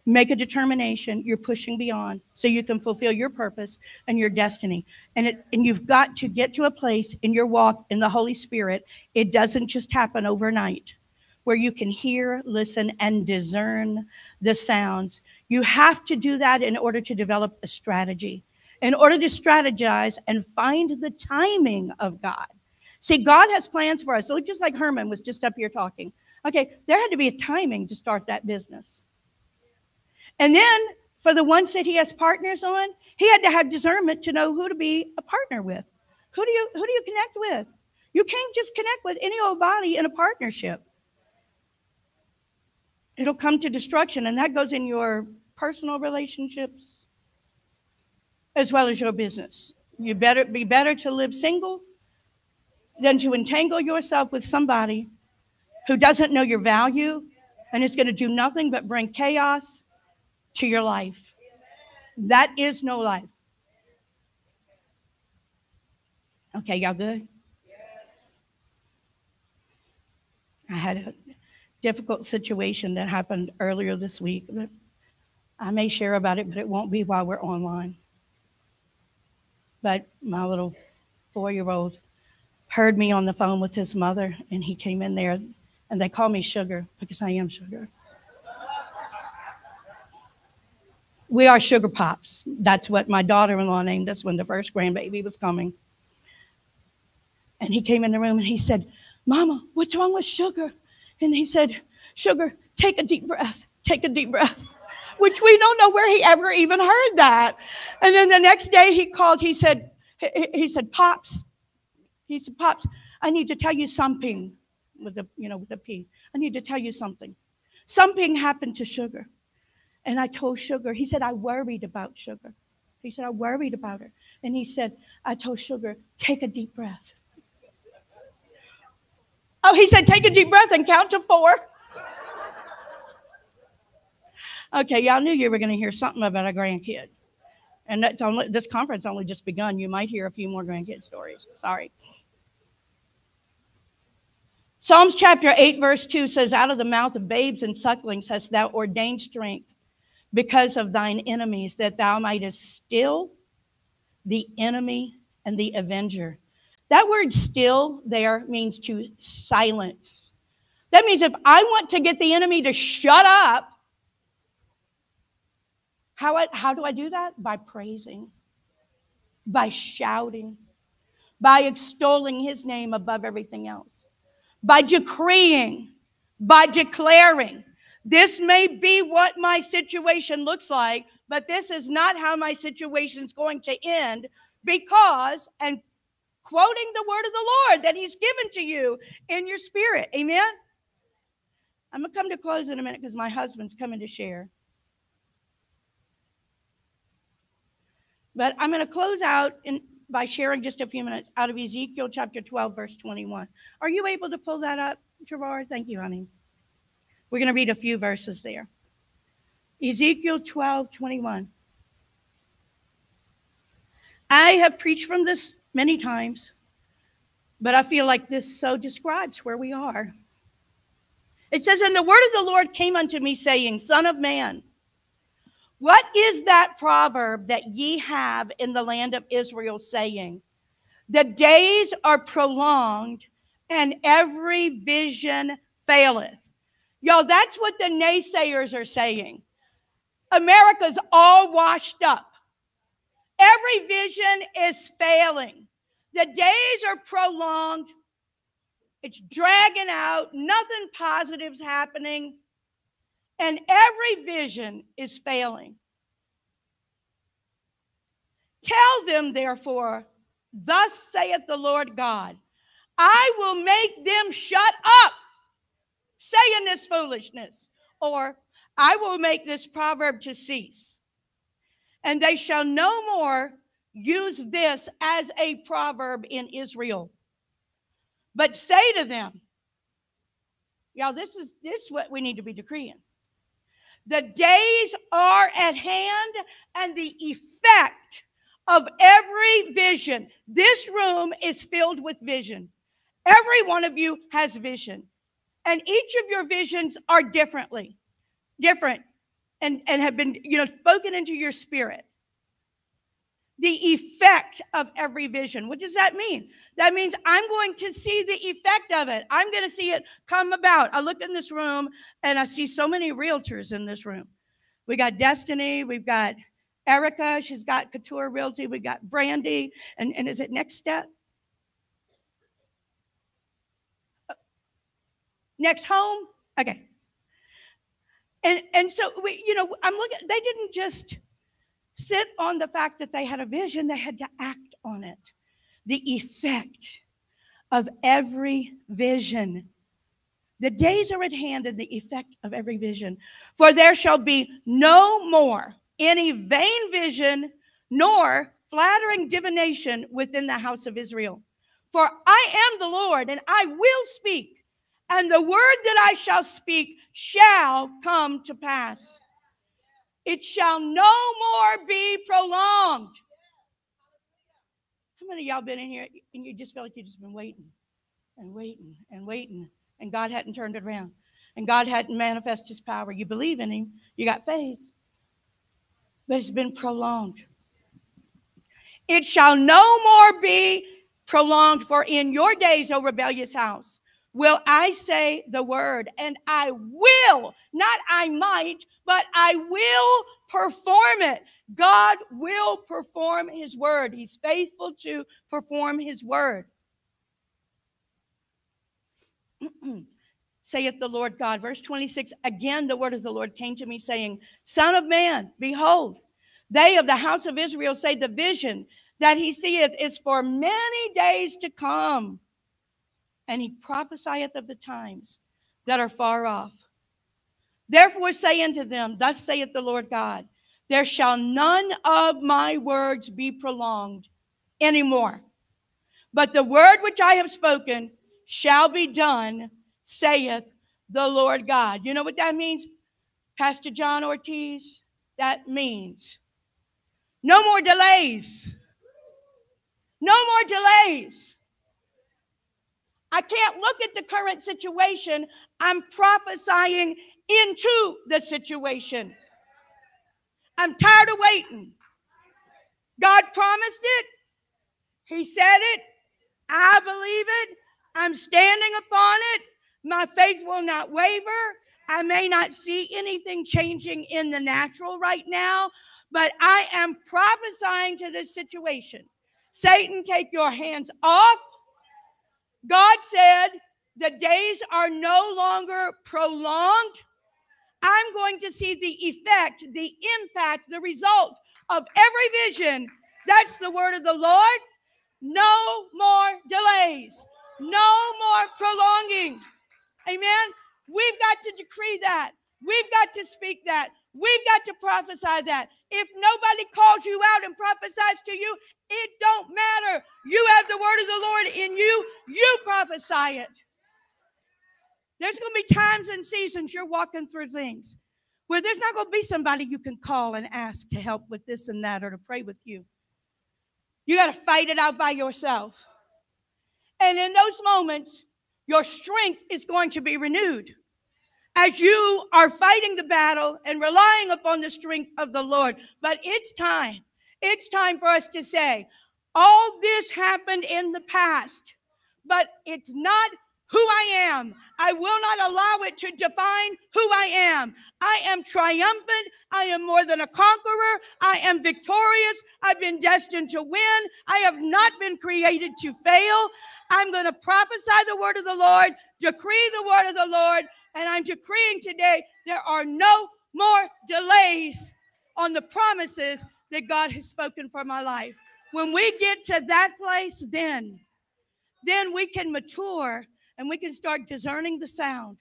Make a determination you're pushing beyond so you can fulfill your purpose and your destiny. And it and you've got to get to a place in your walk in the Holy Spirit. It doesn't just happen overnight where you can hear, listen, and discern the sounds. You have to do that in order to develop a strategy, in order to strategize and find the timing of God. See, God has plans for us. So just like Herman was just up here talking. Okay, there had to be a timing to start that business. And then for the ones that he has partners on, he had to have discernment to know who to be a partner with. Who do you who do you connect with? You can't just connect with any old body in a partnership. It'll come to destruction, and that goes in your personal relationships, as well as your business. You better be better to live single than to entangle yourself with somebody who doesn't know your value and is going to do nothing but bring chaos to your life. That is no life. Okay, y'all good? I had a difficult situation that happened earlier this week. But I may share about it, but it won't be while we're online. But my little four year old heard me on the phone with his mother, and he came in there, and they call me Sugar because I am Sugar. We are Sugar Pops. That's what my daughter in law named us when the first grandbaby was coming. And he came in the room and he said, Mama, what's wrong with Sugar? And he said, Sugar, take a deep breath, take a deep breath, which we don't know where he ever even heard that. And then the next day he called, he said, he, said, Pops, he said, Pops, I need to tell you something with the, you know, with the P. I need to tell you something. Something happened to Sugar. And I told Sugar, he said, I worried about Sugar. He said, I worried about her. And he said, I told Sugar, take a deep breath. Oh, he said, take a deep breath and count to four. Okay, y'all knew you were going to hear something about a grandkid. And that's only this conference only just begun. You might hear a few more grandkid stories. Sorry. Psalms chapter 8, verse 2 says, Out of the mouth of babes and sucklings hast thou ordained strength because of thine enemies, that thou mightest still the enemy and the avenger. That word still there means to silence. That means if I want to get the enemy to shut up, how, I, how do I do that? By praising, by shouting, by extolling his name above everything else, by decreeing, by declaring. This may be what my situation looks like, but this is not how my situation is going to end because, and quoting the word of the Lord that He's given to you in your spirit. Amen. I'm going to come to close in a minute because my husband's coming to share. But I'm going to close out in, by sharing just a few minutes out of Ezekiel chapter 12, verse 21. Are you able to pull that up, Gerard? Thank you, honey. We're going to read a few verses there. Ezekiel 12, 21. I have preached from this many times, but I feel like this so describes where we are. It says, And the word of the Lord came unto me, saying, Son of man, what is that proverb that ye have in the land of Israel, saying, The days are prolonged, and every vision faileth? Y'all, that's what the naysayers are saying. America's all washed up. Every vision is failing. The days are prolonged. It's dragging out. Nothing positive's happening. And every vision is failing. Tell them, therefore, thus saith the Lord God, I will make them shut up, saying this foolishness, or I will make this proverb to cease and they shall no more use this as a proverb in Israel. But say to them, y'all, this is this is what we need to be decreeing. The days are at hand, and the effect of every vision. This room is filled with vision. Every one of you has vision, and each of your visions are differently different and, and have been, you know, spoken into your spirit. The effect of every vision. What does that mean? That means I'm going to see the effect of it. I'm going to see it come about. I look in this room and I see so many realtors in this room. We got Destiny, we've got Erica, she's got Couture Realty, we've got Brandy, and, and is it Next Step? Uh, Next Home? Okay. And and so we, you know, I'm looking, they didn't just sit on the fact that they had a vision, they had to act on it. The effect of every vision. The days are at hand and the effect of every vision. For there shall be no more any vain vision, nor flattering divination within the house of Israel. For I am the Lord, and I will speak, and the word that I shall speak shall come to pass. It shall no more be prolonged. How many of y'all been in here and you just feel like you've just been waiting and waiting and waiting, and God hadn't turned it around, and God hadn't manifested his power? You believe in him, you got faith, but it's been prolonged. It shall no more be prolonged, for in your days, O rebellious house, will I say the word, and I will, not I might, but I will perform it. God will perform his word. He's faithful to perform his word. Saith the Lord God. Verse 26 Again, the word of the Lord came to me, saying, Son of man, behold, they of the house of Israel say, The vision that he seeth is for many days to come. And he prophesieth of the times that are far off. Therefore say unto them, Thus saith the Lord God, there shall none of my words be prolonged anymore. But the word which I have spoken shall be done, saith the Lord God. You know what that means, Pastor John Ortiz? That means no more delays. No more delays. I can't look at the current situation. I'm prophesying into the situation. I'm tired of waiting. God promised it. He said it. I believe it. I'm standing upon it. My faith will not waver. I may not see anything changing in the natural right now, but I am prophesying to this situation. Satan, take your hands off. God said the days are no longer prolonged. I'm going to see the effect, the impact, the result of every vision. That's the word of the Lord. No more delays, no more prolonging. Amen. We've got to decree that. We've got to speak that. We've got to prophesy that. If nobody calls you out and prophesies to you, it don't matter. You have the word of the Lord in you. You prophesy it. There's going to be times and seasons you're walking through things where there's not going to be somebody you can call and ask to help with this and that or to pray with you. You got to fight it out by yourself. And in those moments, your strength is going to be renewed as you are fighting the battle and relying upon the strength of the Lord. But it's time. It's time for us to say, all this happened in the past, but it's not who I am. I will not allow it to define who I am. I am triumphant. I am more than a conqueror. I am victorious. I've been destined to win. I have not been created to fail. I'm going to prophesy the word of the Lord, decree the word of the Lord, and I'm decreeing today there are no more delays on the promises that God has spoken for my life. When we get to that place, then, then we can mature and we can start discerning the sound.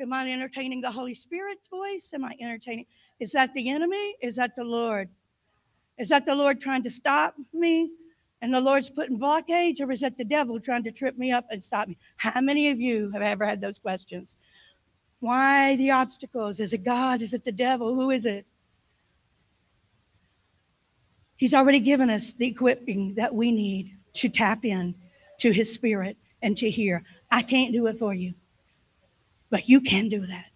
Am I entertaining the Holy Spirit's voice? Am I entertaining? Is that the enemy? Is that the Lord? Is that the Lord trying to stop me? And the Lord's putting blockades, or is that the devil trying to trip me up and stop me? How many of you have ever had those questions? Why the obstacles? Is it God? Is it the devil? Who is it? He's already given us the equipping that we need to tap in to his spirit and to hear. I can't do it for you, but you can do that.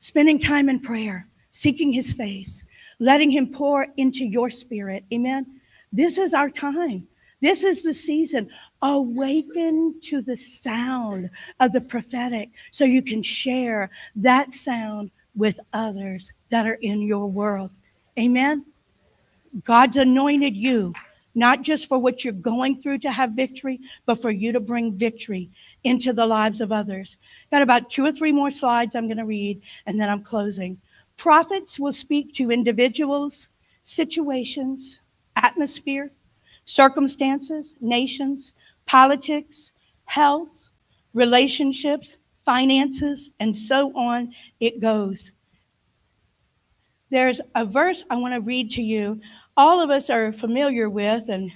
Spending time in prayer, seeking his face, letting him pour into your spirit. Amen. This is our time. This is the season. Awaken to the sound of the prophetic so you can share that sound with others that are in your world. Amen. God's anointed you not just for what you're going through to have victory, but for you to bring victory into the lives of others. Got about two or three more slides I'm going to read, and then I'm closing. Prophets will speak to individuals, situations, atmosphere, circumstances, nations, politics, health, relationships, finances, and so on it goes. There's a verse I want to read to you all of us are familiar with and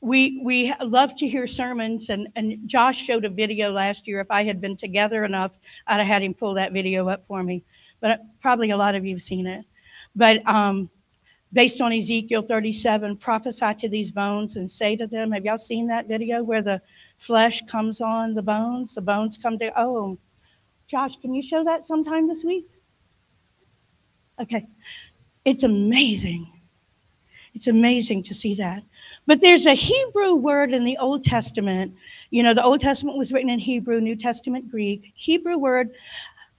we we love to hear sermons and, and josh showed a video last year if i had been together enough i'd have had him pull that video up for me. But probably a lot of you have seen it. But um, based on ezekiel 37 prophesy to these bones and say to them have y'all seen that video where the flesh comes on the bones? The bones come to oh josh can you show that sometime this week? Okay. It's amazing it's amazing to see that. But there's a Hebrew word in the Old Testament. You know, the Old Testament was written in Hebrew, New Testament Greek. Hebrew word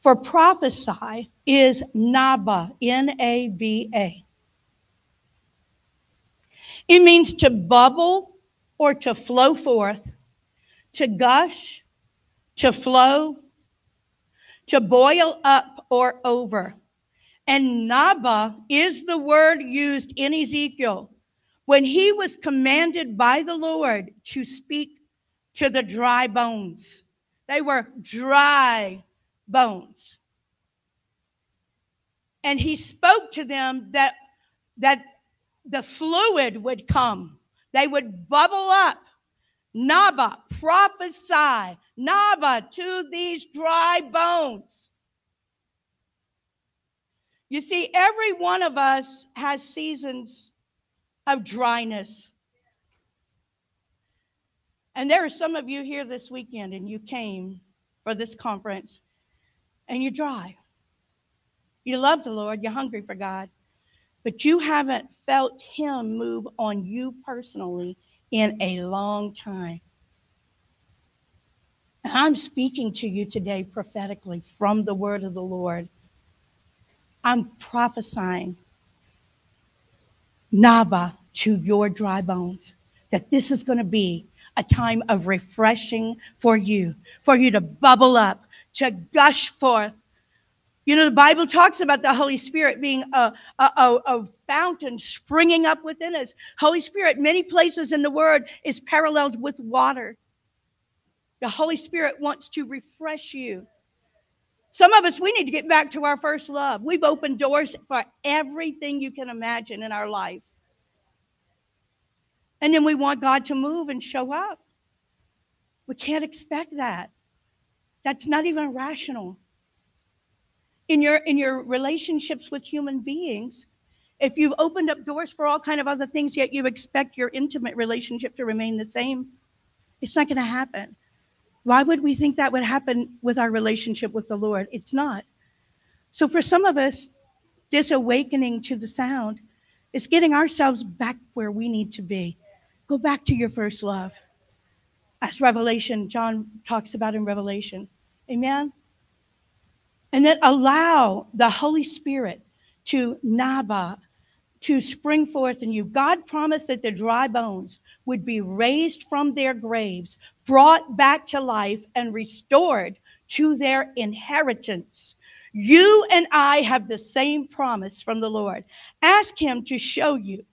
for prophesy is naba, N A B A. It means to bubble or to flow forth, to gush, to flow, to boil up or over. And Naba is the word used in Ezekiel when he was commanded by the Lord to speak to the dry bones. They were dry bones. And he spoke to them that, that the fluid would come, they would bubble up. Naba, prophesy, Naba to these dry bones. You see, every one of us has seasons of dryness. And there are some of you here this weekend, and you came for this conference, and you're dry. You love the Lord, you're hungry for God, but you haven't felt Him move on you personally in a long time. And I'm speaking to you today prophetically from the word of the Lord. I'm prophesying Naba to your dry bones that this is going to be a time of refreshing for you, for you to bubble up, to gush forth. You know, the Bible talks about the Holy Spirit being a, a, a, a fountain springing up within us. Holy Spirit, many places in the Word, is paralleled with water. The Holy Spirit wants to refresh you. Some of us, we need to get back to our first love. We've opened doors for everything you can imagine in our life. And then we want God to move and show up. We can't expect that. That's not even rational. In your in your relationships with human beings, if you've opened up doors for all kind of other things yet you expect your intimate relationship to remain the same, it's not going to happen. Why would we think that would happen with our relationship with the Lord? It's not. So for some of us, this awakening to the sound is getting ourselves back where we need to be. Go back to your first love. As Revelation, John talks about in Revelation. Amen. And then allow the Holy Spirit to naba, to spring forth in you. God promised that the dry bones would be raised from their graves, brought back to life, and restored to their inheritance. You and I have the same promise from the Lord. Ask Him to show you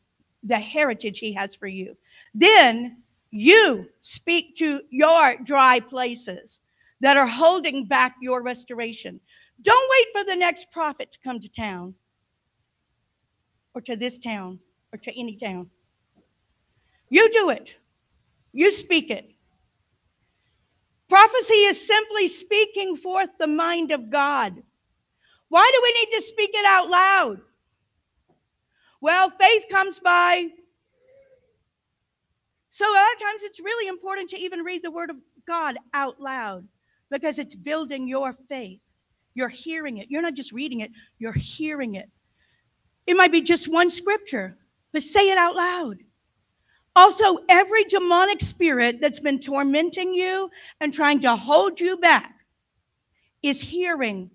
the heritage He has for you. Then you speak to your dry places that are holding back your restoration. Don't wait for the next prophet to come to town or to this town or to any town. You do it. You speak it. Prophecy is simply speaking forth the mind of God. Why do we need to speak it out loud? Well, faith comes by. So, a lot of times it's really important to even read the Word of God out loud because it's building your faith. You're hearing it. You're not just reading it, you're hearing it. It might be just one scripture, but say it out loud. Also, every demonic spirit that's been tormenting you and trying to hold you back is hearing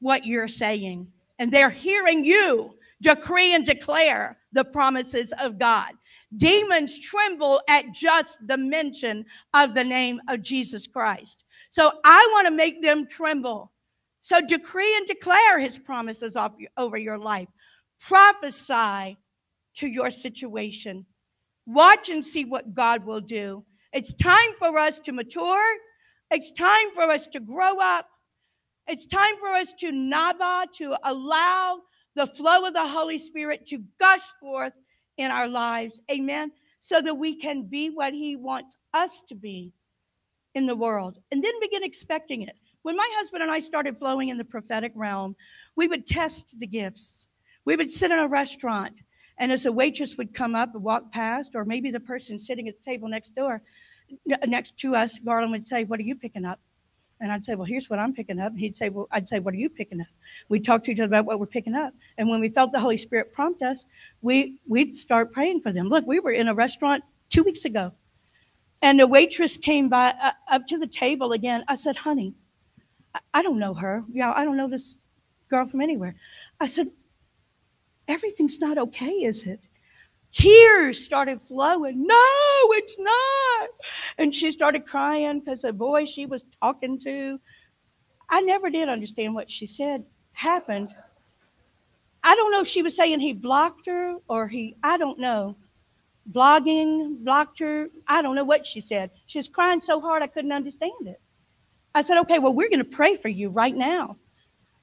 what you're saying. And they're hearing you decree and declare the promises of God. Demons tremble at just the mention of the name of Jesus Christ. So I want to make them tremble. So decree and declare his promises over your life. Prophesy to your situation. Watch and see what God will do. It's time for us to mature. It's time for us to grow up. It's time for us to naba, to allow the flow of the Holy Spirit to gush forth in our lives. Amen. So that we can be what He wants us to be in the world and then begin expecting it. When my husband and I started flowing in the prophetic realm, we would test the gifts. We would sit in a restaurant, and as a waitress would come up and walk past, or maybe the person sitting at the table next door, next to us, Garland would say, What are you picking up? And I'd say, Well, here's what I'm picking up. And he'd say, Well, I'd say, What are you picking up? We'd talk to each other about what we're picking up. And when we felt the Holy Spirit prompt us, we, we'd start praying for them. Look, we were in a restaurant two weeks ago, and the waitress came by uh, up to the table again. I said, Honey, I, I don't know her. Yeah, I don't know this girl from anywhere. I said, Everything's not okay, is it? Tears started flowing. No, it's not. And she started crying because the boy she was talking to, I never did understand what she said happened. I don't know if she was saying he blocked her or he, I don't know. Blogging, blocked her. I don't know what she said. She was crying so hard I couldn't understand it. I said, okay, well, we're going to pray for you right now.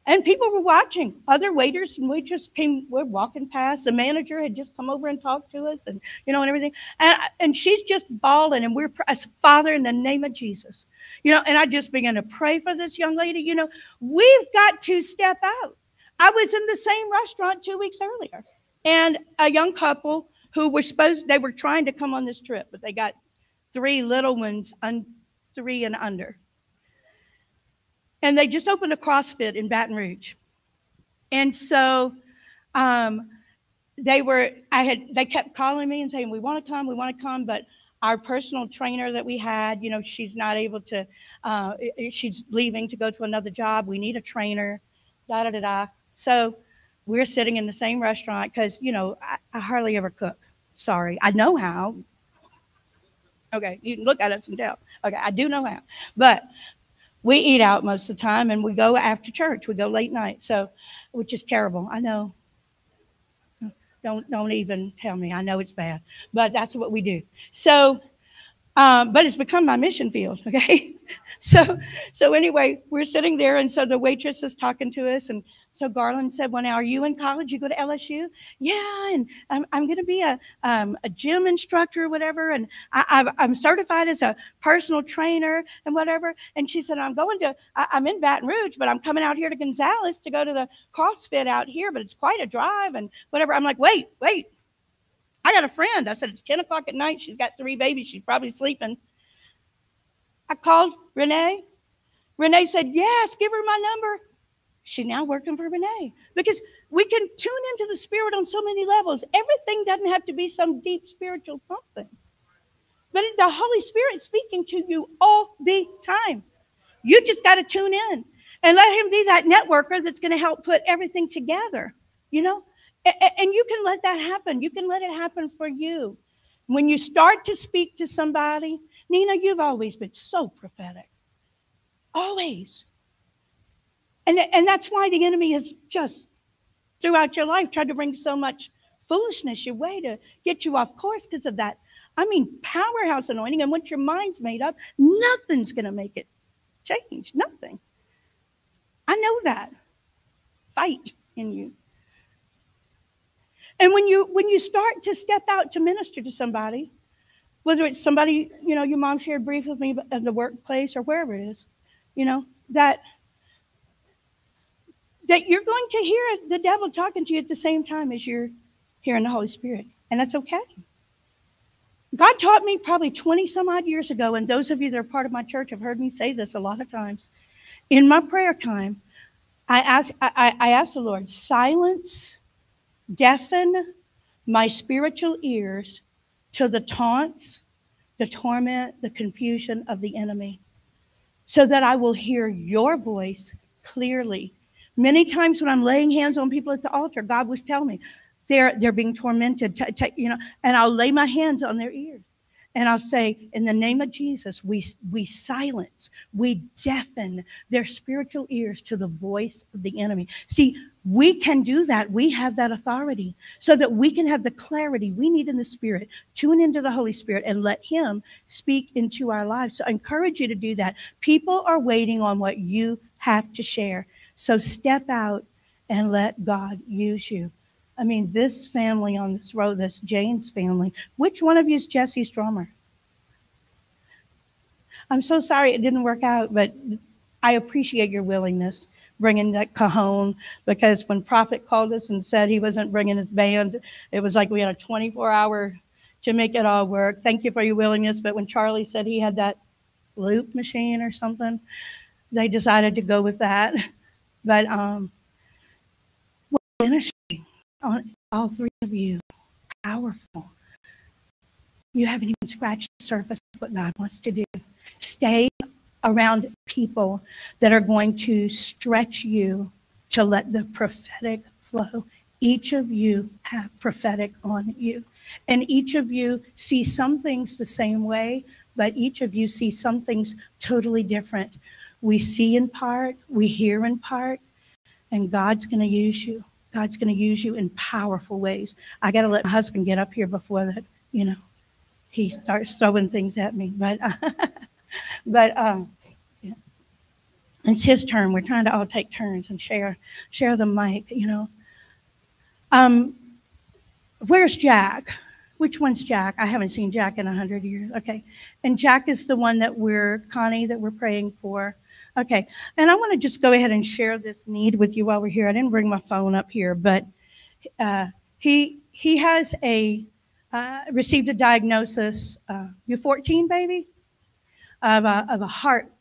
And people were watching. Other waiters and waitresses came, we were walking past. The manager had just come over and talked to us, and you know, and everything. And and she's just bawling, and we're as Father in the name of Jesus, you know. And I just began to pray for this young lady. You know, we've got to step out. I was in the same restaurant two weeks earlier, and a young couple who were supposed they were trying to come on this trip, but they got three little ones, un, three and under and they just opened a CrossFit in Baton Rouge. And so um, they were, I had, they kept calling me and saying, we want to come, we want to come, but our personal trainer that we had, you know, she's not able to, uh, she's leaving to go to another job. We need a trainer, da da da da. So we're sitting in the same restaurant because, you know, I, I hardly ever cook. Sorry. I know how. Okay, you can look at us and tell. Okay, I do know how. But we eat out most of the time and we go after church. We go late night. So, which is terrible. I know. Don't don't even tell me. I know it's bad, but that's what we do. So, um, but it's become my mission field. Okay. so so anyway, we're sitting there, and so the waitress is talking to us, and so Garland said, Well, now, are you in college? You go to LSU? Yeah, and I'm, I'm going to be a, um, a gym instructor or whatever. And I, am certified as a personal trainer and whatever. And she said, I'm going to, I, I'm in Baton Rouge, but I'm coming out here to Gonzales to go to the CrossFit out here, but it's quite a drive and whatever. I'm like, Wait, wait. I got a friend. I said, It's 10 o'clock at night. She's got three babies. She's probably sleeping. I called Renee. Renee said, Yes, give her my number. She's now working for Renee because we can tune into the spirit on so many levels. Everything doesn't have to be some deep spiritual something, but the Holy Spirit speaking to you all the time. You just got to tune in and let Him be that networker that's going to help put everything together, you know? And you can let that happen. You can let it happen for you. When you start to speak to somebody, Nina, you've always been so prophetic. Always. And, and that's why the enemy has just throughout your life tried to bring so much foolishness your way to get you off course because of that. I mean, powerhouse anointing. And once your mind's made up, nothing's going to make it change. Nothing. I know that. Fight in you. And when you when you start to step out to minister to somebody, whether it's somebody, you know, your mom shared brief with me at the workplace or wherever it is, you know, that that you're going to hear the devil talking to you at the same time as you're hearing the Holy Spirit. And that's okay. God taught me probably 20 some odd years ago, and those of you that are part of my church have heard me say this a lot of times. In my prayer time, I ask, I, I ask the Lord, silence, deafen my spiritual ears to the taunts, the torment, the confusion of the enemy, so that I will hear your voice clearly Many times when I'm laying hands on people at the altar, God was telling me they're they're being tormented, t- t- you know, and I'll lay my hands on their ears. And I'll say, in the name of Jesus, we, we silence, we deafen their spiritual ears to the voice of the enemy. See, we can do that. We have that authority so that we can have the clarity we need in the Spirit, tune into the Holy Spirit, and let Him speak into our lives. So I encourage you to do that. People are waiting on what you have to share. So step out and let God use you. I mean, this family on this road, this Jane's family, which one of you is Jesse's drummer? I'm so sorry it didn't work out, but I appreciate your willingness bringing that cajon because when Prophet called us and said he wasn't bringing his band, it was like we had a 24 hour to make it all work. Thank you for your willingness. But when Charlie said he had that loop machine or something, they decided to go with that. But um, ministry on all three of you, powerful. You haven't even scratched the surface of what God wants to do. Stay around people that are going to stretch you to let the prophetic flow. Each of you have prophetic on you. And each of you see some things the same way, but each of you see some things totally different. We see in part, we hear in part, and God's going to use you. God's going to use you in powerful ways. I got to let my husband get up here before that, you know, he starts throwing things at me. But, but um, yeah. it's his turn. We're trying to all take turns and share share the mic. You know. Um, where's Jack? Which one's Jack? I haven't seen Jack in a hundred years. Okay, and Jack is the one that we're Connie that we're praying for. Okay, and I want to just go ahead and share this need with you while we're here. I didn't bring my phone up here, but uh, he he has a uh, received a diagnosis. Uh, you 14, baby, of a, of a heart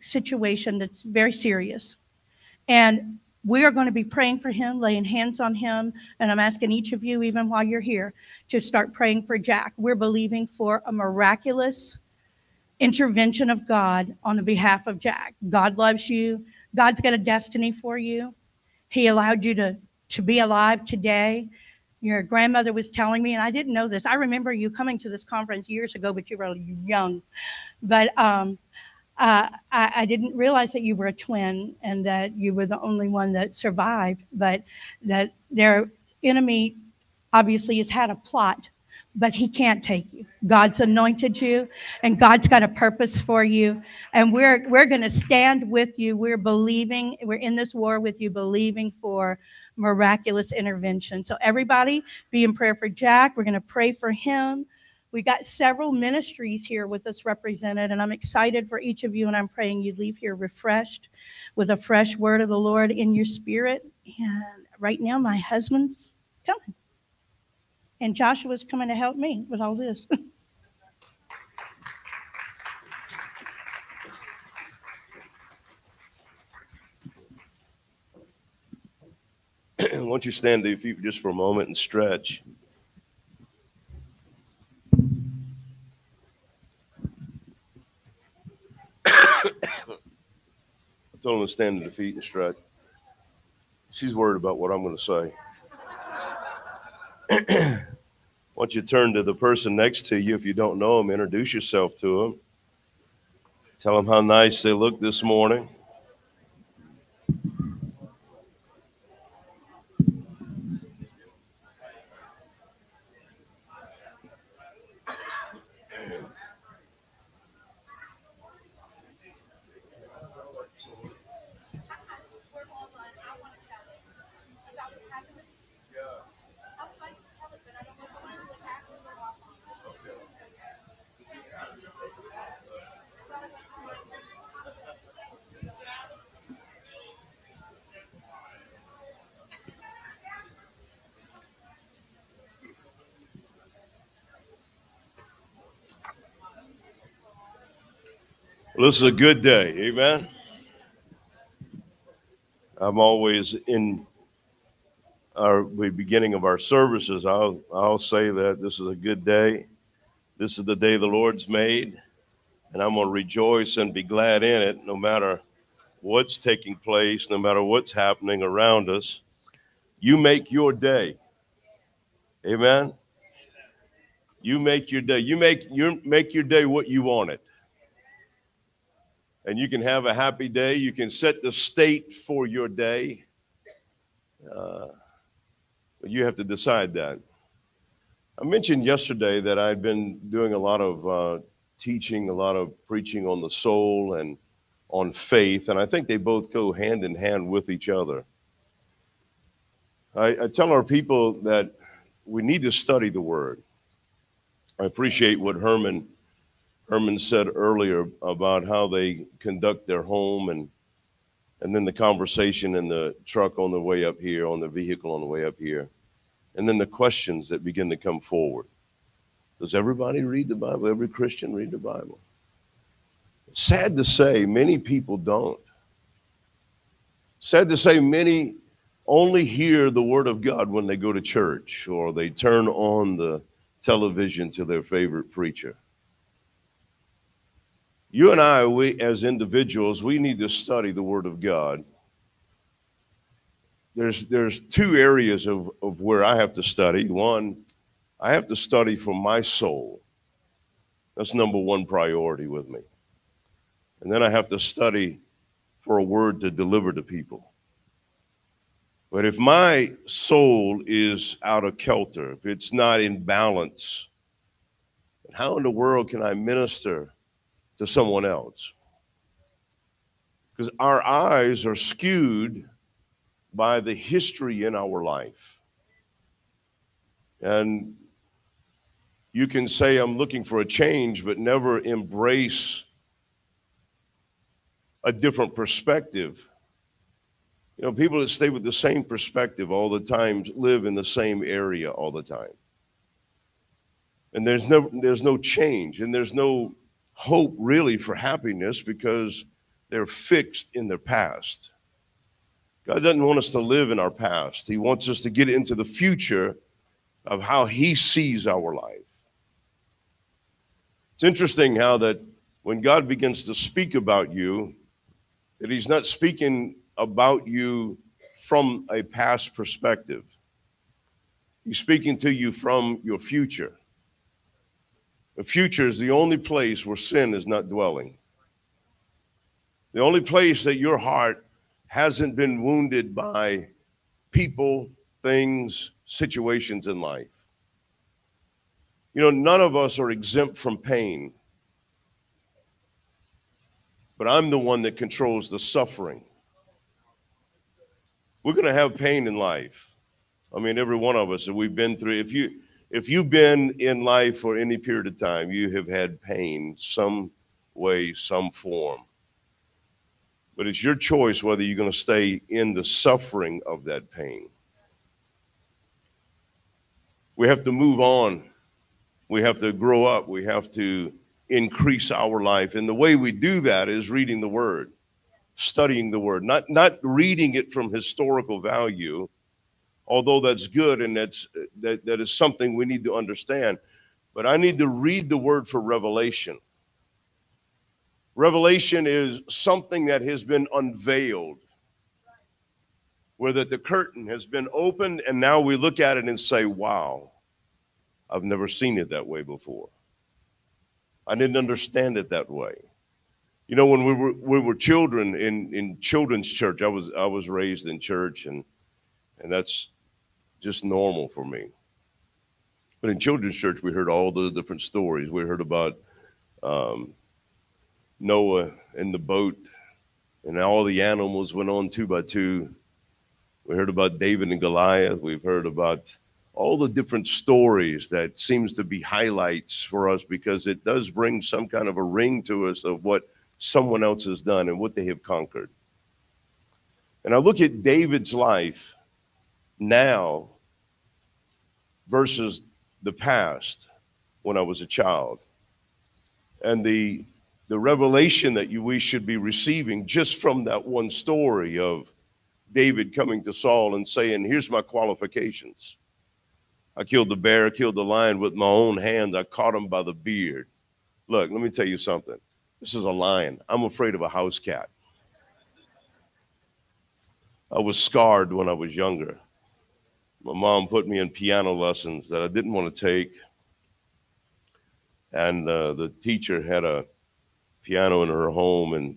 situation that's very serious, and we are going to be praying for him, laying hands on him, and I'm asking each of you, even while you're here, to start praying for Jack. We're believing for a miraculous intervention of God on the behalf of Jack. God loves you. God's got a destiny for you. He allowed you to, to be alive today. Your grandmother was telling me, and I didn't know this. I remember you coming to this conference years ago, but you were young. But um, uh, I, I, didn't realize that you were a twin and that you were the only one that survived, but that their enemy obviously has had a plot but he can't take you. God's anointed you and God's got a purpose for you. And we're we're going to stand with you. We're believing, we're in this war with you believing for miraculous intervention. So everybody be in prayer for Jack. We're going to pray for him. We got several ministries here with us represented and I'm excited for each of you and I'm praying you leave here refreshed with a fresh word of the Lord in your spirit. And right now my husband's. And Joshua's coming to help me with all this.
Why don't you stand to your feet just for a moment and stretch? I told him to stand to the feet and stretch. She's worried about what I'm going to say. Don't you turn to the person next to you if you don't know them, introduce yourself to them. Tell them how nice they look this morning. Well, this is a good day. Amen. I'm always in our the beginning of our services. I'll I'll say that this is a good day. This is the day the Lord's made, and I'm going to rejoice and be glad in it, no matter what's taking place, no matter what's happening around us. You make your day. Amen. You make your day. You make your make your day what you want it and you can have a happy day. You can set the state for your day. Uh, but you have to decide that. I mentioned yesterday that I'd been doing a lot of uh, teaching, a lot of preaching on the soul and on faith, and I think they both go hand in hand with each other. I, I tell our people that we need to study the Word. I appreciate what Herman Herman said earlier about how they conduct their home and and then the conversation in the truck on the way up here, on the vehicle on the way up here, and then the questions that begin to come forward. Does everybody read the Bible? Every Christian read the Bible? Sad to say, many people don't. Sad to say, many only hear the Word of God when they go to church or they turn on the television to their favorite preacher. You and I, we as individuals, we need to study the Word of God. There's there's two areas of, of where I have to study. One, I have to study for my soul. That's number one priority with me. And then I have to study for a word to deliver to people. But if my soul is out of kilter, if it's not in balance, how in the world can I minister to someone else? Because our eyes are skewed by the history in our life. And you can say, I'm looking for a change, but never embrace a different perspective you know, people that stay with the same perspective all the time live in the same area all the time. And there's no there's no change and there's no hope really for happiness because they're fixed in their past. God doesn't want us to live in our past. He wants us to get into the future of how he sees our life. It's interesting how that when God begins to speak about you, that he's not speaking about you from a past perspective. He's speaking to you from your future. The future is the only place where sin is not dwelling. The only place that your heart hasn't been wounded by people, things, situations in life. You know, none of us are exempt from pain, but I'm the one that controls the suffering. We're going to have pain in life. I mean, every one of us that we've been through. If you if you've been in life for any period of time, you have had pain some way, some form. But it's your choice whether you're going to stay in the suffering of that pain. We have to move on. We have to grow up. We have to increase our life. And the way we do that is reading the word studying the word, not, not reading it from historical value, although that's good and that's, that, that is something we need to understand. But I need to read the word for revelation. Revelation is something that has been unveiled, where that the curtain has been opened, and now we look at it and say, wow, I've never seen it that way before. I didn't understand it that way. You know, when we were we were children in in children's church, I was I was raised in church, and and that's just normal for me. But in children's church, we heard all the different stories. We heard about um, Noah and the boat, and all the animals went on two by two. We heard about David and Goliath. We've heard about all the different stories that seems to be highlights for us because it does bring some kind of a ring to us of what someone else has done and what they have conquered. And I look at David's life now versus the past when I was a child. And the the revelation that you we should be receiving just from that one story of David coming to Saul and saying, Here's my qualifications. I killed the bear, I killed the lion with my own hands. I caught him by the beard. Look, let me tell you something. This is a lion. I'm afraid of a house cat. I was scarred when I was younger. My mom put me in piano lessons that I didn't want to take. And uh, the teacher had a piano in her home, and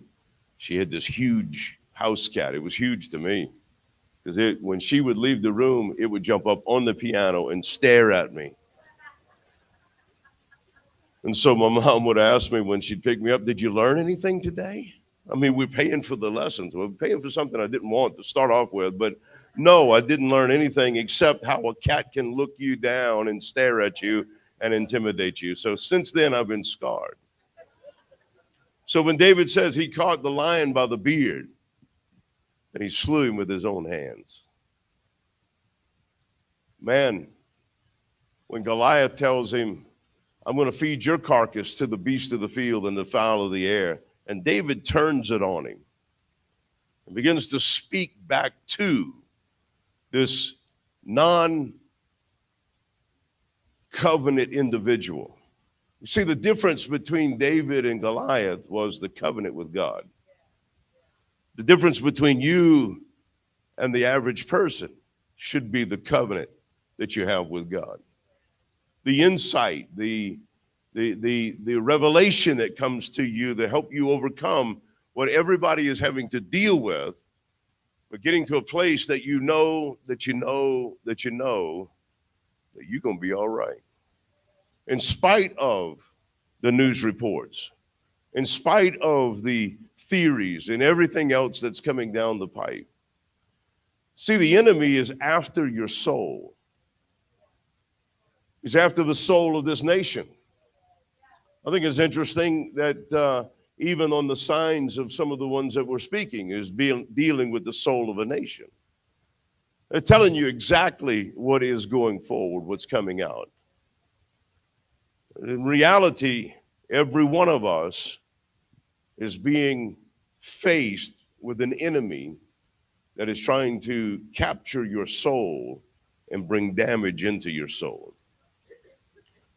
she had this huge house cat. It was huge to me because when she would leave the room, it would jump up on the piano and stare at me. And so my mom would ask me when she'd pick me up, Did you learn anything today? I mean, we're paying for the lessons. We're paying for something I didn't want to start off with, but no, I didn't learn anything except how a cat can look you down and stare at you and intimidate you. So since then, I've been scarred. So when David says he caught the lion by the beard and he slew him with his own hands, man, when Goliath tells him, I'm going to feed your carcass to the beast of the field and the fowl of the air, and David turns it on him and begins to speak back to this non covenant individual. You see, the difference between David and Goliath was the covenant with God. The difference between you and the average person should be the covenant that you have with God. The insight, the, the, the, the revelation that comes to you to help you overcome what everybody is having to deal with, but getting to a place that you know, that you know, that you know that you're going to be all right in spite of the news reports, in spite of the theories and everything else that's coming down the pipe. See, the enemy is after your soul. He's after the soul of this nation. I think it's interesting that uh, even on the signs of some of the ones that we're speaking is being, dealing with the soul of a nation. They're telling you exactly what is going forward, what's coming out. In reality, every one of us is being faced with an enemy that is trying to capture your soul and bring damage into your soul.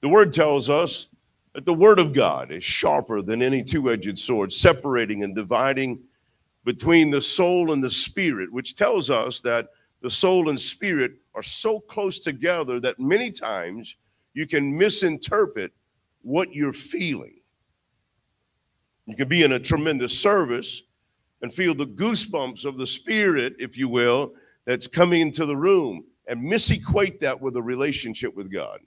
The word tells us that the word of God is sharper than any two edged sword, separating and dividing between the soul and the spirit, which tells us that the soul and spirit are so close together that many times you can misinterpret what you're feeling. You can be in a tremendous service and feel the goosebumps of the spirit, if you will, that's coming into the room and misequate that with a relationship with God.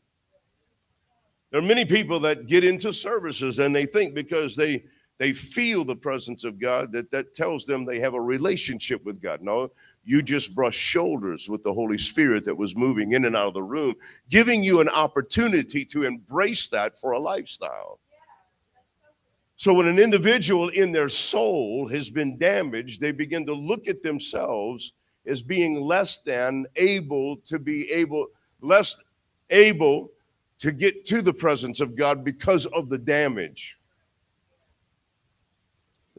There are many people that get into services and they think because they they feel the presence of God that that tells them they have a relationship with God. No, you just brush shoulders with the Holy Spirit that was moving in and out of the room, giving you an opportunity to embrace that for a lifestyle. So, when an individual in their soul has been damaged, they begin to look at themselves as being less than able to be able, less able to get to the presence of God because of the damage.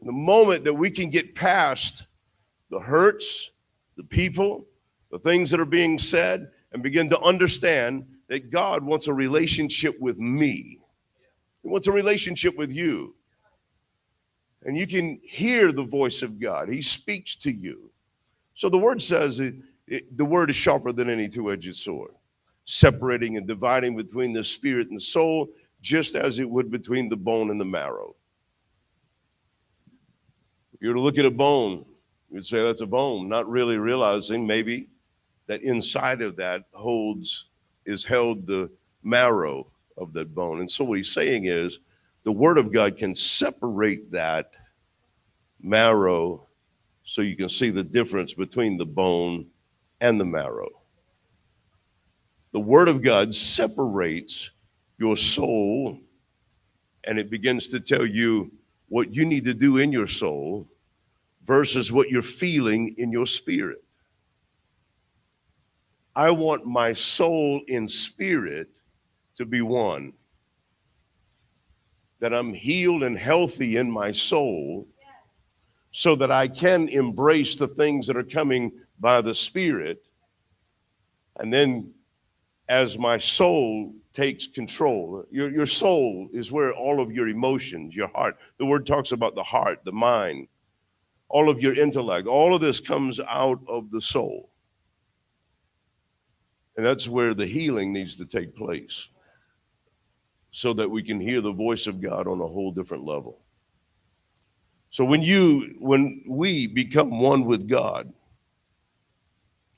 In the moment that we can get past the hurts, the people, the things that are being said, and begin to understand that God wants a relationship with me. He wants a relationship with you. And you can hear the voice of God, He speaks to you. So the word says it, it, the word is sharper than any two edged sword, separating and dividing between the spirit and the soul, just as it would between the bone and the marrow. If you were to look at a bone, You'd say that's a bone, not really realizing maybe that inside of that holds is held the marrow of that bone. And so what he's saying is the word of God can separate that marrow so you can see the difference between the bone and the marrow. The word of God separates your soul and it begins to tell you what you need to do in your soul versus what you're feeling in your spirit. I want my soul and spirit to be one. That I'm healed and healthy in my soul so that I can embrace the things that are coming by the Spirit. And then, as my soul takes control, your, your soul is where all of your emotions, your heart, the word talks about the heart, the mind, all of your intellect, all of this comes out of the soul. And that's where the healing needs to take place so that we can hear the voice of God on a whole different level. So when you when we become one with God,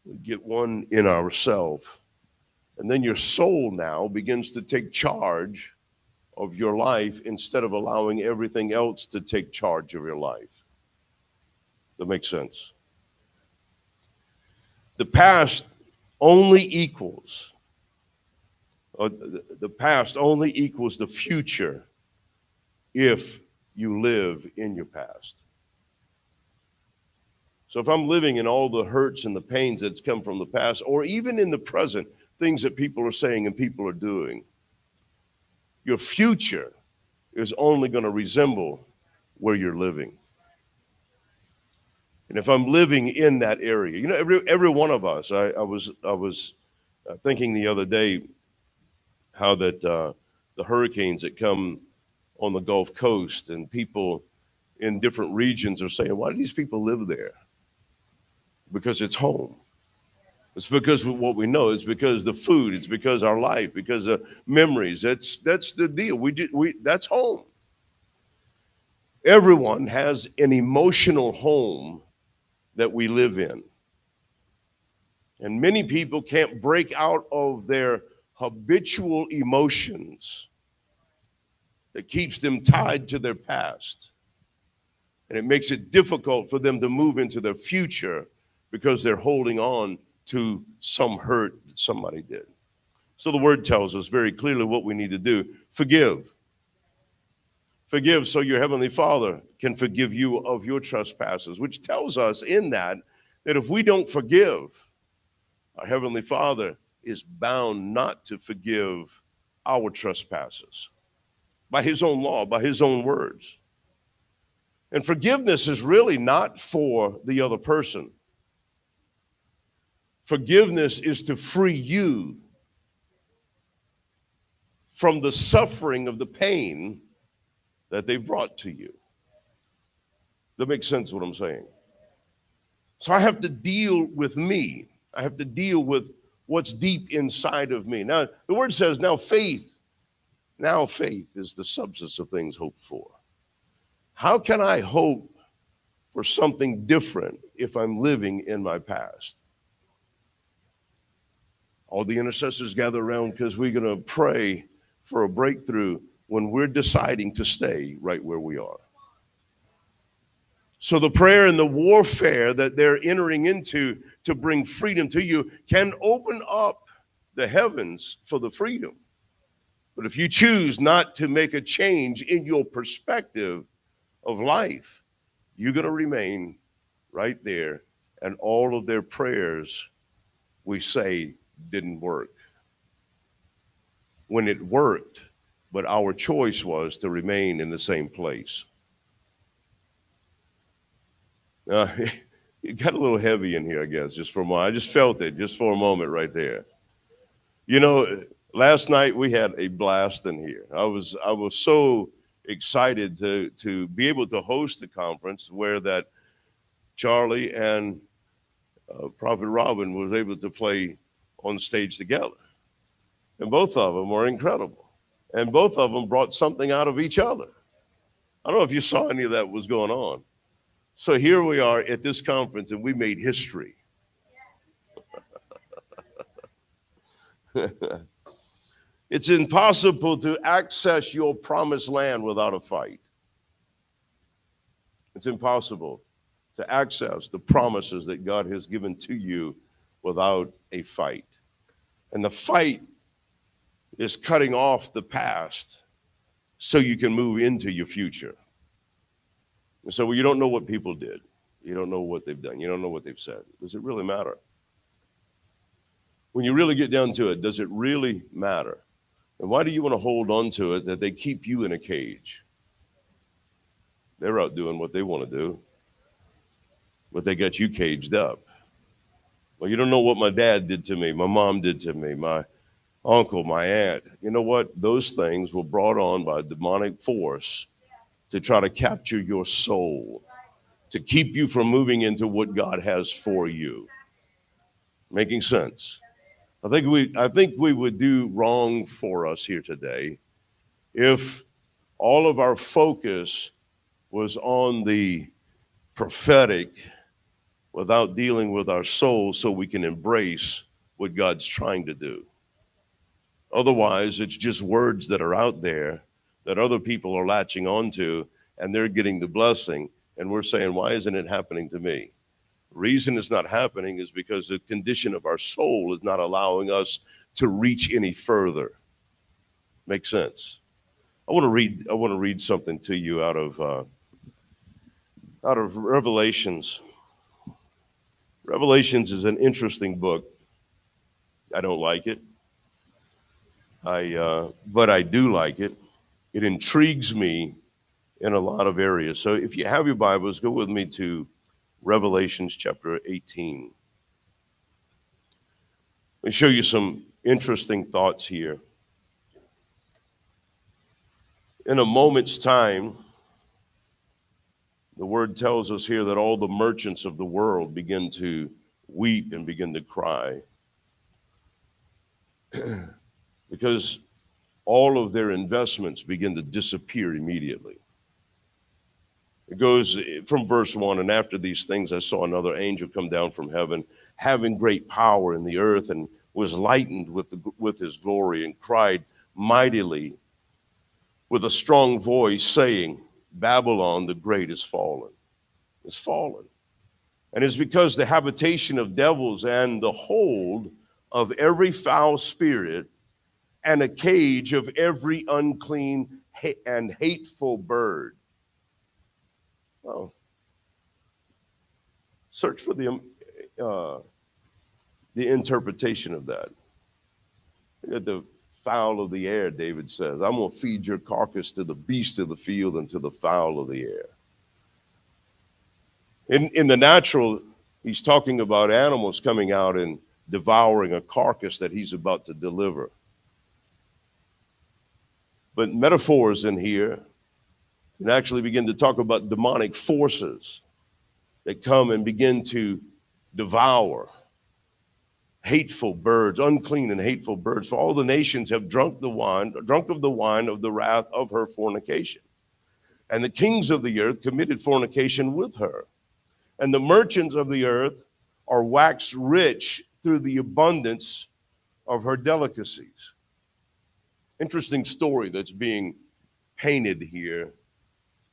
we get one in ourselves, and then your soul now begins to take charge of your life instead of allowing everything else to take charge of your life. That makes sense. The past only equals, uh, the the past only equals the future if you live in your past. So if I'm living in all the hurts and the pains that's come from the past, or even in the present, things that people are saying and people are doing, your future is only going to resemble where you're living. And if I'm living in that area, you know, every every one of us, I, I was I was uh, thinking the other day how that uh, the hurricanes that come on the Gulf Coast and people in different regions are saying, why do these people live there? Because it's home. It's because of what we know. It's because the food. It's because our life. Because of memories. That's that's the deal. We did we that's home. Everyone has an emotional home that we live in. And many people can't break out of their habitual emotions that keeps them tied to their past. And it makes it difficult for them to move into their future because they're holding on to some hurt that somebody did. So the word tells us very clearly what we need to do forgive. Forgive so your heavenly Father can forgive you of your trespasses, which tells us in that that if we don't forgive, our heavenly Father is bound not to forgive our trespasses by his own law, by his own words. And forgiveness is really not for the other person. Forgiveness is to free you from the suffering of the pain that they've brought to you. That makes sense what I'm saying. So I have to deal with me. I have to deal with what's deep inside of me. Now, the word says, now faith, now faith is the substance of things hoped for. How can I hope for something different if I'm living in my past? All the intercessors gather around because we're going to pray for a breakthrough when we're deciding to stay right where we are. So, the prayer and the warfare that they're entering into to bring freedom to you can open up the heavens for the freedom. But if you choose not to make a change in your perspective of life, you're going to remain right there. And all of their prayers, we say, didn't work. When it worked, but our choice was to remain in the same place. Uh, it got a little heavy in here, I guess, just for a moment. I just felt it just for a moment right there. You know, last night we had a blast in here. I was I was so excited to to be able to host the conference where that Charlie and uh, Prophet Robin was able to play on stage together, and both of them were incredible and both of them brought something out of each other. I don't know if you saw any of that was going on. So here we are at this conference, and we made history. it's impossible to access your promised land without a fight. It's impossible to access the promises that God has given to you without a fight. And the fight is cutting off the past so you can move into your future. And so well, you don't know what people did. You don't know what they've done. You don't know what they've said. Does it really matter? When you really get down to it, does it really matter? And why do you want to hold on to it that they keep you in a cage? They're out doing what they want to do, but they got you caged up. Well, you don't know what my dad did to me, my mom did to me, my uncle, my aunt. You know what? Those things were brought on by a demonic force to try to capture your soul, to keep you from moving into what God has for you. Making sense? I think we I think we would do wrong for us here today if all of our focus was on the prophetic without dealing with our soul so we can embrace what God's trying to do. Otherwise, it's just words that are out there that other people are latching onto and they're getting the blessing And we're saying, why isn't it happening to me? reason it's not happening is because the condition of our soul is not allowing us to reach any further. Makes sense. I want to read. I want to read something to you out of uh, out of Revelations. Revelations is an interesting book. I don't like it. I, uh, but I do like it. It intrigues me in a lot of areas. So if you have your Bibles, go with me to Revelations chapter 18. Let me show you some interesting thoughts here. In a moment's time, the word tells us here that all the merchants of the world begin to weep and begin to cry because all of their investments begin to disappear immediately. It goes eh, from verse one, and after these things, I saw another angel come down from heaven, having great power in the earth, and was lightened with, the, with his glory, and cried mightily with a strong voice, saying, Babylon the great is fallen, is fallen. And it's because the habitation of devils and the hold of every foul spirit and a cage of every unclean and hateful bird. Well, search for the, um, uh, the interpretation of that. At the fowl of the air, David says, I'm going to feed your carcass to the beasts of the field and to the fowl of the air. In, in the natural, he's talking about animals coming out and devouring a carcass that he's about to deliver. But metaphors in here can actually begin to talk about demonic forces that come and begin to devour hateful birds, unclean and hateful birds. For all the nations have drunk the wine, drunk of the wine of the wrath of her fornication. And the kings of the earth committed fornication with her. And the merchants of the earth are waxed rich through the abundance of her delicacies. Interesting story that's being painted here.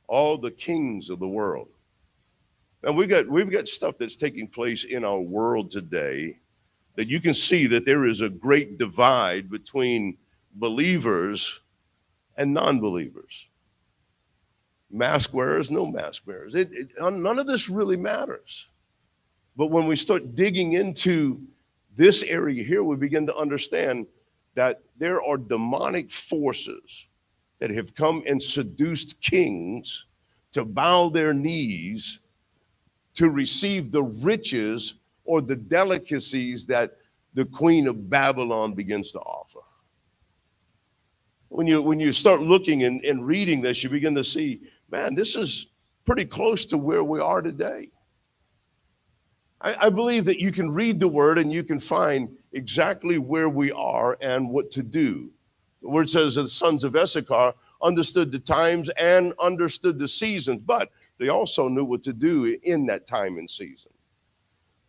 All the kings of the world. And we've got we've got stuff that's taking place in our world today that you can see that there is a great divide between believers and non-believers. Mask wearers, no mask wearers. It, it, none of this really matters. But when we start digging into this area here, we begin to understand that there are demonic forces that have come and seduced kings to bow their knees to receive the riches or the delicacies that the queen of Babylon begins to offer. When you when you start looking and, and reading this, you begin to see, man, this is pretty close to where we are today. I, I believe that you can read the word and you can find exactly where we are and what to do. The word says that the sons of Issachar understood the times and understood the seasons, but they also knew what to do in that time and season.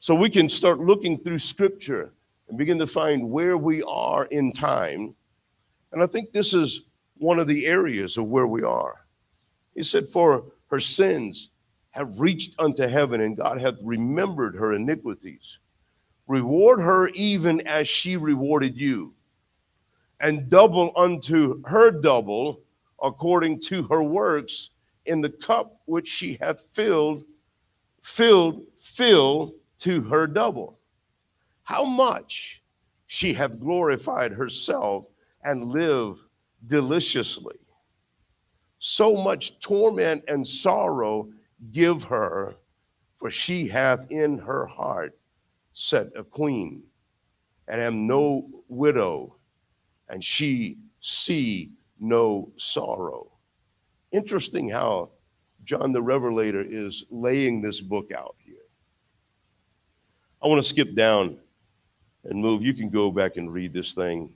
So we can start looking through scripture and begin to find where we are in time. And I think this is one of the areas of where we are. He said, For her sins have reached unto heaven, and God hath remembered her iniquities. Reward her even as she rewarded you, and double unto her double according to her works in the cup which she hath filled, filled, fill to her double. How much she hath glorified herself and lived deliciously. So much torment and sorrow give her, for she hath in her heart set a queen, and am no widow, and she see no sorrow. Interesting how John the Revelator is laying this book out. I want to skip down and move. You can go back and read this thing.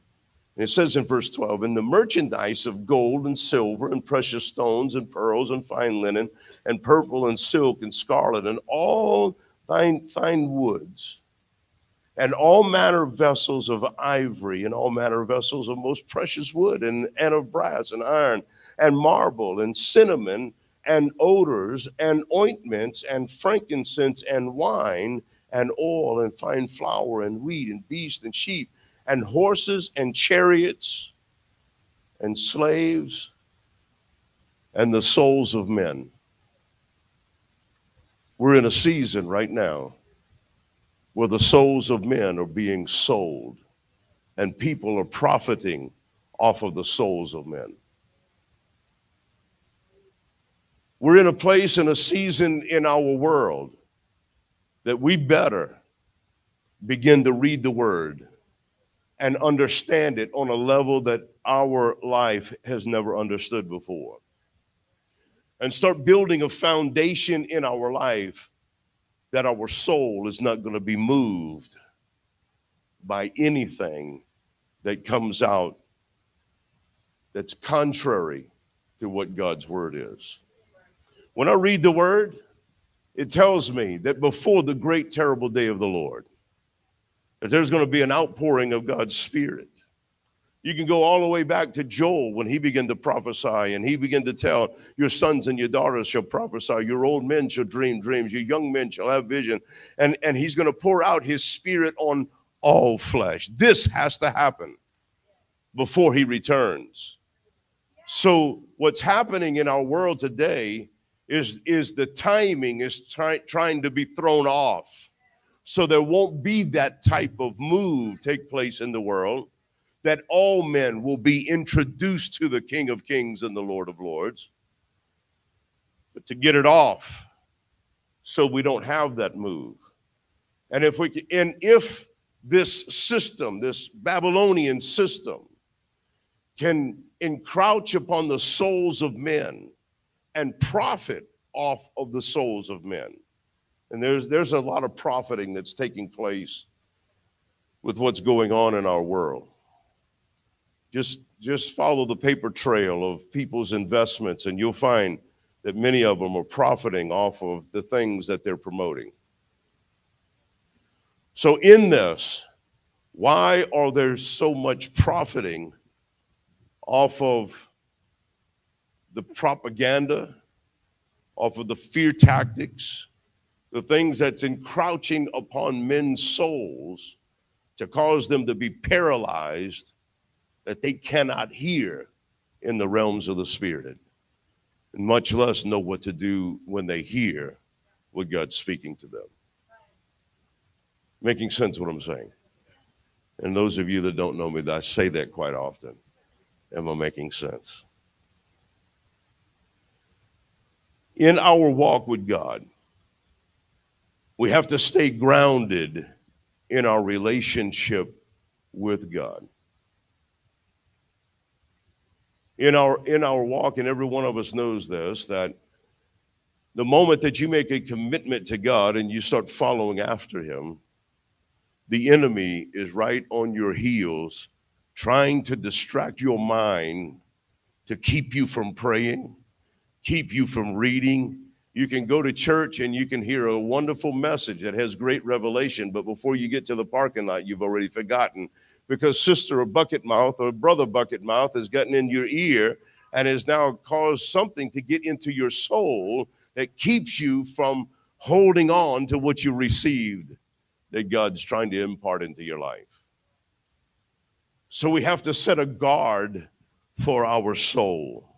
And it says in verse 12, and the merchandise of gold and silver and precious stones and pearls and fine linen and purple and silk and scarlet and all fine, fine woods and all manner of vessels of ivory and all manner of vessels of most precious wood and, and of brass and iron and marble and cinnamon and odors and ointments and frankincense and wine and oil and fine flour and wheat and beast and sheep and horses and chariots and slaves and the souls of men. We're in a season right now where the souls of men are being sold and people are profiting off of the souls of men. We're in a place and a season in our world that we better begin to read the word and understand it on a level that our life has never understood before. And start building a foundation in our life that our soul is not going to be moved by anything that comes out that's contrary to what God's word is. When I read the word, it tells me that before the great terrible day of the Lord, that there's going to be an outpouring of God's spirit. You can go all the way back to Joel when he began to prophesy and he began to tell, Your sons and your daughters shall prophesy, your old men shall dream dreams, your young men shall have vision. And, and he's going to pour out his spirit on all flesh. This has to happen before he returns. So, what's happening in our world today is, is the timing is try, trying to be thrown off. So, there won't be that type of move take place in the world that all men will be introduced to the King of Kings and the Lord of Lords. But to get it off, so we don't have that move. And if we can, and if this system, this Babylonian system, can encroach upon the souls of men and profit off of the souls of men. And there's there's a lot of profiting that's taking place with what's going on in our world. Just just follow the paper trail of people's investments and you'll find that many of them are profiting off of the things that they're promoting. So in this, why are there so much profiting off of the propaganda, off of the fear tactics, the things that's encroaching upon men's souls to cause them to be paralyzed that they cannot hear in the realms of the spirit and much less know what to do when they hear what God's speaking to them. Making sense what I'm saying? And those of you that don't know me, I say that quite often. Am I making sense? In our walk with God, we have to stay grounded in our relationship with God. In our in our walk, and every one of us knows this, that the moment that you make a commitment to God and you start following after Him, the enemy is right on your heels trying to distract your mind to keep you from praying, keep you from reading. You can go to church and you can hear a wonderful message that has great revelation, but before you get to the parking lot, you've already forgotten because sister or bucket mouth or brother bucket mouth has gotten in your ear and has now caused something to get into your soul that keeps you from holding on to what you received that God's trying to impart into your life. So we have to set a guard for our soul.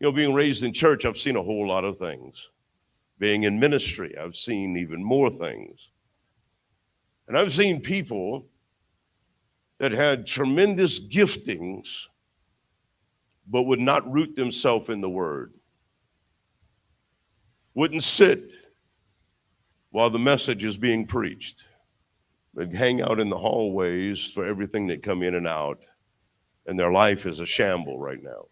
You know, being raised in church, I've seen a whole lot of things. Being in ministry, I've seen even more things. And I've seen people that had tremendous giftings, but would not root themselves in the word, wouldn't sit while the message is being preached but hang out in the hallways for everything that come in and out, and their life is a shamble right now.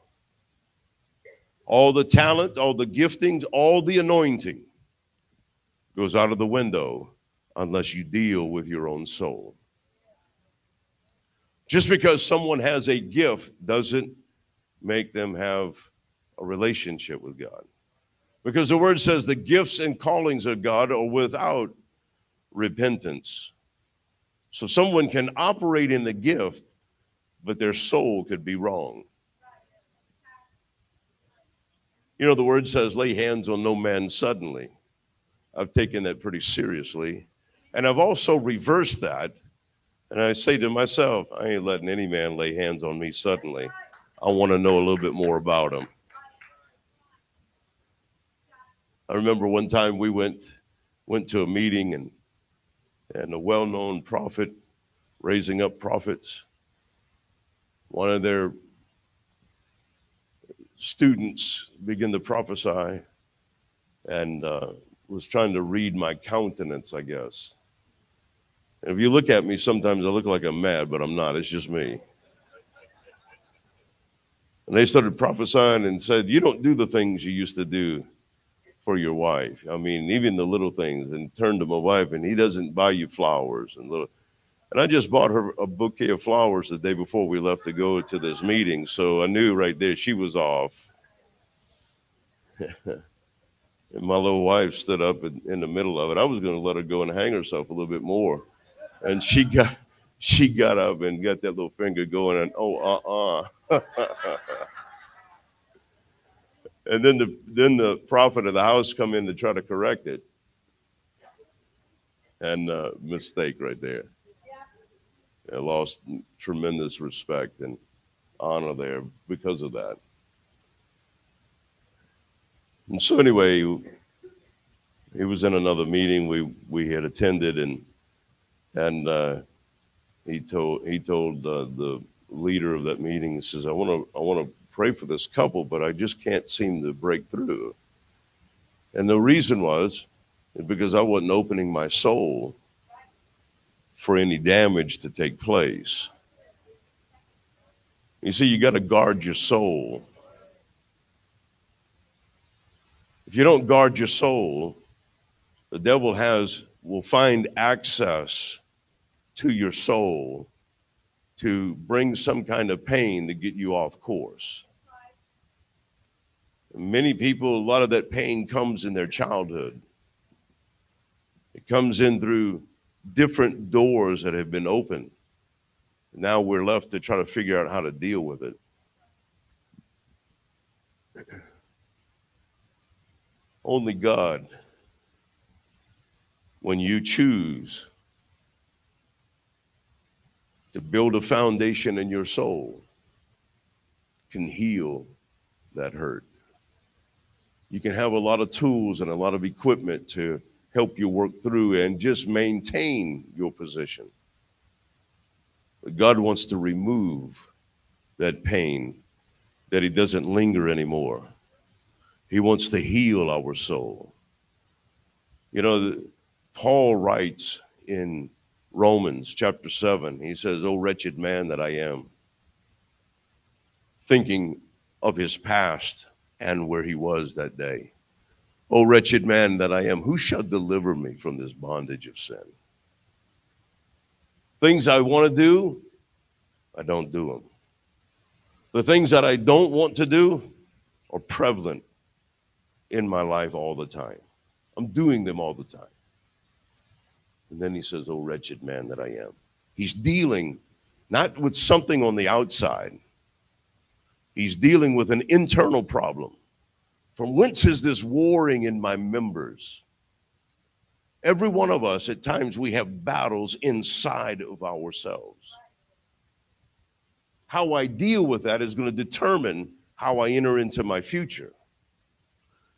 All the talent, all the giftings, all the anointing goes out of the window unless you deal with your own soul. Just because someone has a gift doesn't make them have a relationship with God. Because the word says the gifts and callings of God are without repentance. So someone can operate in the gift, but their soul could be wrong. You know, the word says, lay hands on no man suddenly. I've taken that pretty seriously. And I've also reversed that. And I say to myself, I ain't letting any man lay hands on me suddenly. I want to know a little bit more about him. I remember one time we went went to a meeting and and a well-known prophet raising up prophets. One of their students begin to prophesy and uh, was trying to read my countenance, I guess. And if you look at me, sometimes I look like I'm mad, but I'm not. It's just me. And they started prophesying and said, You don't do the things you used to do for your wife. I mean, even the little things. And turned to my wife, and he doesn't buy you flowers and little. And I just bought her a bouquet of flowers the day before we left to go to this meeting. So I knew right there she was off. and my little wife stood up in, in the middle of it. I was going to let her go and hang herself a little bit more. And she got she got up and got that little finger going and oh uh-uh. and then the then the prophet of the house come in to try to correct it. And uh, mistake right there. I lost tremendous respect and honor there because of that. And so anyway, he was in another meeting we we had attended, and and uh, he told he told uh, the leader of that meeting, he says, "I want to I want to pray for this couple, but I just can't seem to break through." And the reason was because I wasn't opening my soul for any damage to take place. You see, you got to guard your soul. If you don't guard your soul, the devil has will find access to your soul to bring some kind of pain to get you off course. Many people, a lot of that pain comes in their childhood. It comes in through different doors that have been opened. Now we're left to try to figure out how to deal with it. Only God, when you choose to build a foundation in your soul, can heal that hurt. You can have a lot of tools and a lot of equipment to help you work through and just maintain your position. But God wants to remove that pain, that He doesn't linger anymore. He wants to heal our soul. You know, Paul writes in Romans chapter 7, he says, Oh, wretched man that I am, thinking of his past and where he was that day. O wretched man that I am, who shall deliver me from this bondage of sin? Things I want to do, I don't do them. The things that I don't want to do are prevalent in my life all the time. I'm doing them all the time. And then he says, Oh, wretched man that I am. He's dealing not with something on the outside, he's dealing with an internal problem. From whence is this warring in my members? Every one of us, at times, we have battles inside of ourselves. How I deal with that is going to determine how I enter into my future.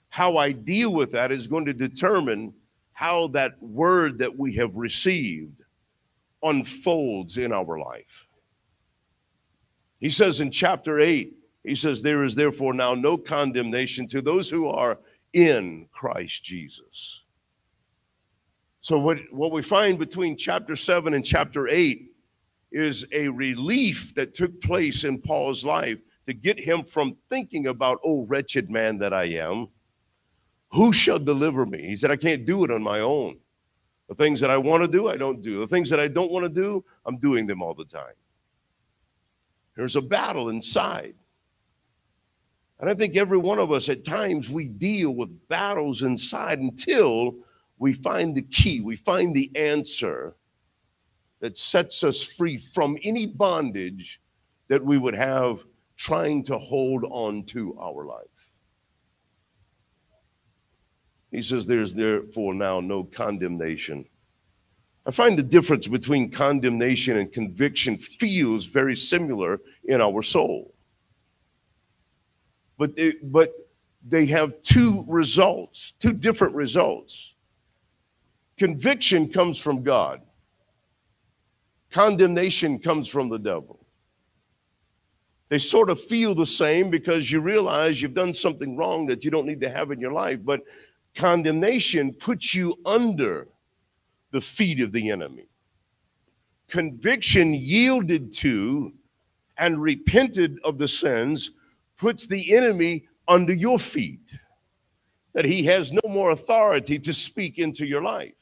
How I deal with that is going to determine how that word that we have received unfolds in our life. He says in chapter 8, he says, There is therefore now no condemnation to those who are in Christ Jesus. So, what, what we find between chapter 7 and chapter 8 is a relief that took place in Paul's life to get him from thinking about, oh, wretched man that I am, who shall deliver me? He said, I can't do it on my own. The things that I want to do, I don't do. The things that I don't want to do, I'm doing them all the time. There's a battle inside. And I think every one of us at times we deal with battles inside until we find the key, we find the answer that sets us free from any bondage that we would have trying to hold on to our life. He says, There's therefore now no condemnation. I find the difference between condemnation and conviction feels very similar in our soul. But they, but they have two results, two different results. Conviction comes from God, condemnation comes from the devil. They sort of feel the same because you realize you've done something wrong that you don't need to have in your life, but condemnation puts you under the feet of the enemy. Conviction yielded to and repented of the sins puts the enemy under your feet, that he has no more authority to speak into your life.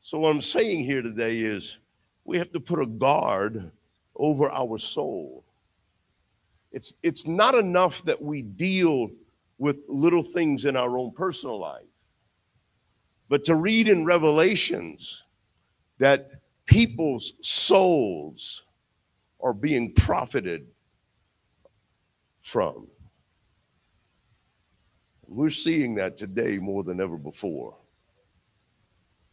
So, what I'm saying here today is we have to put a guard over our soul. It's, it's not enough that we deal with little things in our own personal life, but to read in Revelations that people's souls are being profited from. We're seeing that today more than ever before.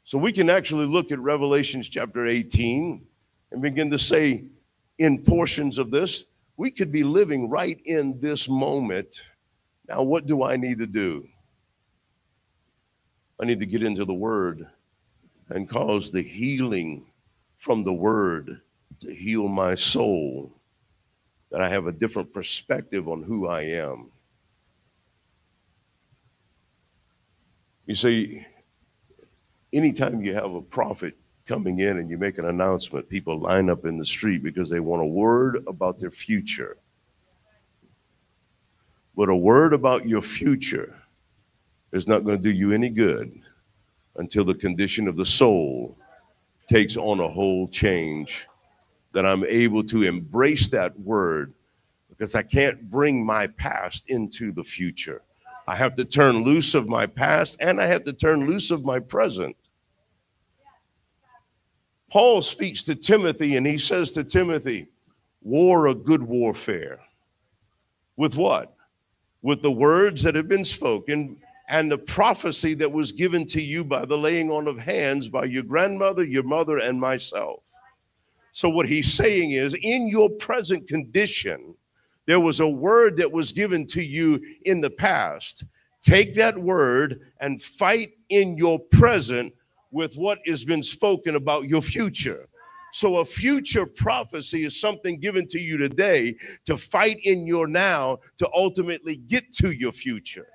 So we can actually look at Revelations chapter 18 and begin to say, in portions of this, we could be living right in this moment. Now, what do I need to do? I need to get into the Word and cause the healing from the Word to heal my soul, that I have a different perspective on who I am. You see, anytime you have a prophet coming in and you make an announcement, people line up in the street because they want a word about their future. But a word about your future is not going to do you any good until the condition of the soul takes on a whole change. That I'm able to embrace that word because I can't bring my past into the future. I have to turn loose of my past and I have to turn loose of my present. Paul speaks to Timothy and he says to Timothy, War a good warfare. With what? With the words that have been spoken and the prophecy that was given to you by the laying on of hands by your grandmother, your mother, and myself. So, what he's saying is, in your present condition, there was a word that was given to you in the past. Take that word and fight in your present with what has been spoken about your future. So, a future prophecy is something given to you today to fight in your now to ultimately get to your future.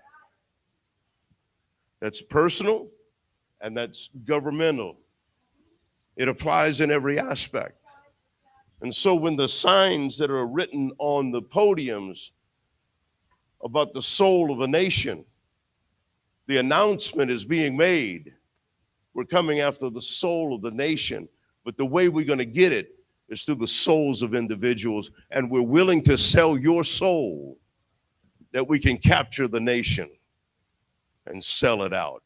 That's personal and that's governmental. It applies in every aspect. And so, when the signs that are written on the podiums about the soul of a nation, the announcement is being made we're coming after the soul of the nation. But the way we're going to get it is through the souls of individuals. And we're willing to sell your soul that we can capture the nation and sell it out.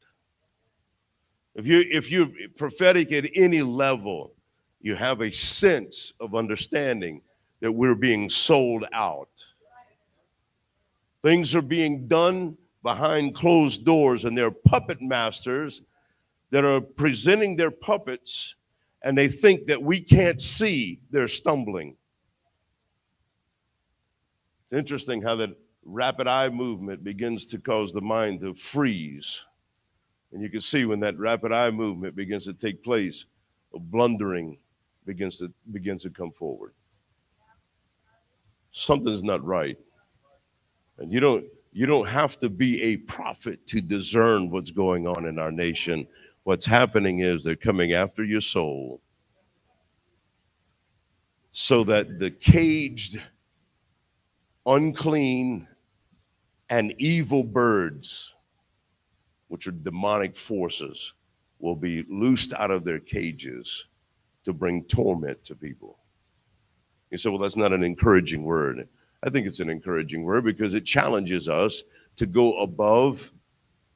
If you if you're prophetic at any level, you have a sense of understanding that we're being sold out. Things are being done behind closed doors, and they're puppet masters that are presenting their puppets and they think that we can't see they're stumbling. It's interesting how that rapid eye movement begins to cause the mind to freeze. And you can see when that rapid eye movement begins to take place, a blundering begins to begins to come forward. Something's not right. And you don't you don't have to be a prophet to discern what's going on in our nation What's happening is they're coming after your soul so that the caged, unclean, and evil birds, which are demonic forces, will be loosed out of their cages to bring torment to people. You say, well, that's not an encouraging word. I think it's an encouraging word because it challenges us to go above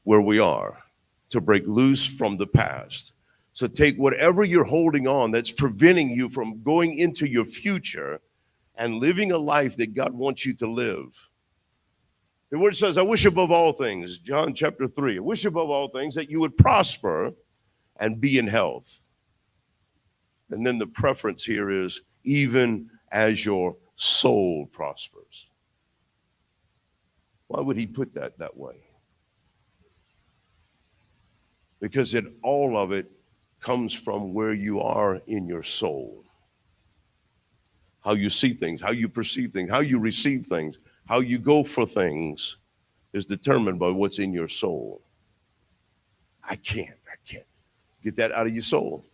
where we are to break loose from the past. So take whatever you're holding on that's preventing you from going into your future and living a life that God wants you to live. The word says, I wish above all things, John chapter 3, I wish above all things that you would prosper and be in health. And then the preference here is even as your soul prospers. Why would he put that that way? Because it all of it comes from where you are in your soul. How you see things, how you perceive things, how you receive things, how you go for things is determined by what's in your soul. I can't, I can't get that out of your soul.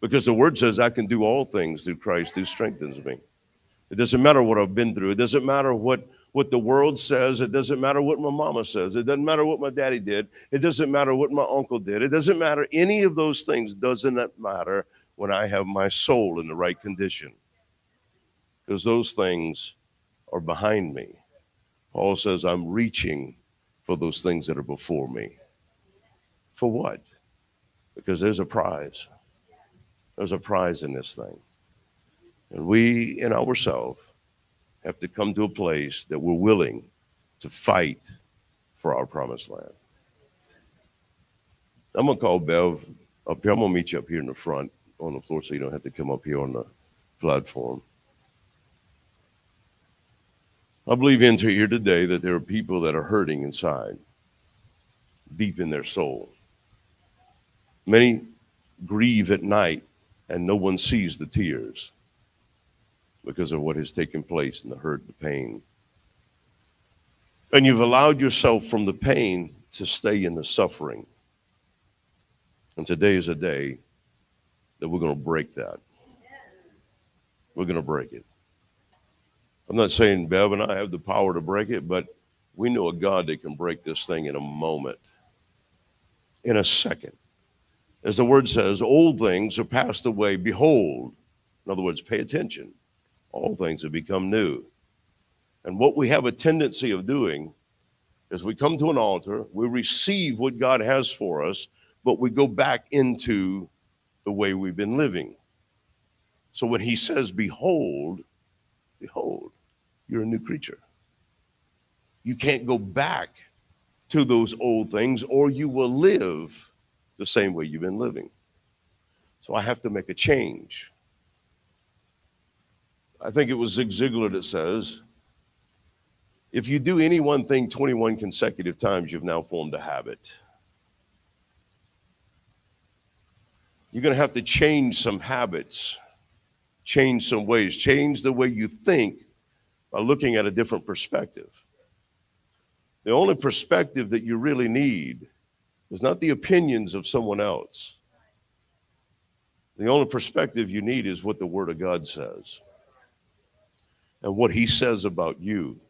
Because the word says, I can do all things through Christ who strengthens me. It doesn't matter what I've been through. It doesn't matter what, what the world says. It doesn't matter what my mama says. It doesn't matter what my daddy did. It doesn't matter what my uncle did. It doesn't matter. Any of those things doesn't matter when I have my soul in the right condition. Because those things are behind me. Paul says, I'm reaching for those things that are before me. For what? Because there's a prize. There's a prize in this thing. And we, in ourselves, have to come to a place that we're willing to fight for our promised land. I'm to call Bev up here. I'm to meet you up here in the front on the floor so you don't have to come up here on the platform. I believe into here today that there are people that are hurting inside, deep in their soul. Many grieve at night and no one sees the tears because of what has taken place and the hurt, the pain. And you've allowed yourself from the pain to stay in the suffering. And today is a day that we're going to break that. We're going to break it. I'm not saying Bev and I have the power to break it, but we know a God that can break this thing in a moment, in a second. As the word says, old things are passed away. Behold, in other words, pay attention all things have become new. And what we have a tendency of doing is we come to an altar, we receive what God has for us, but we go back into the way we've been living. So when he says, Behold, behold, you're a new creature. You can't go back to those old things or you will live the same way you've been living. So I have to make a change. I think it was Zig Ziglar that says, if you do any one thing 21 consecutive times, you've now formed a habit. You're going to have to change some habits, change some ways, change the way you think by looking at a different perspective. The only perspective that you really need is not the opinions of someone else. The only perspective you need is what the Word of God says and what he says about you.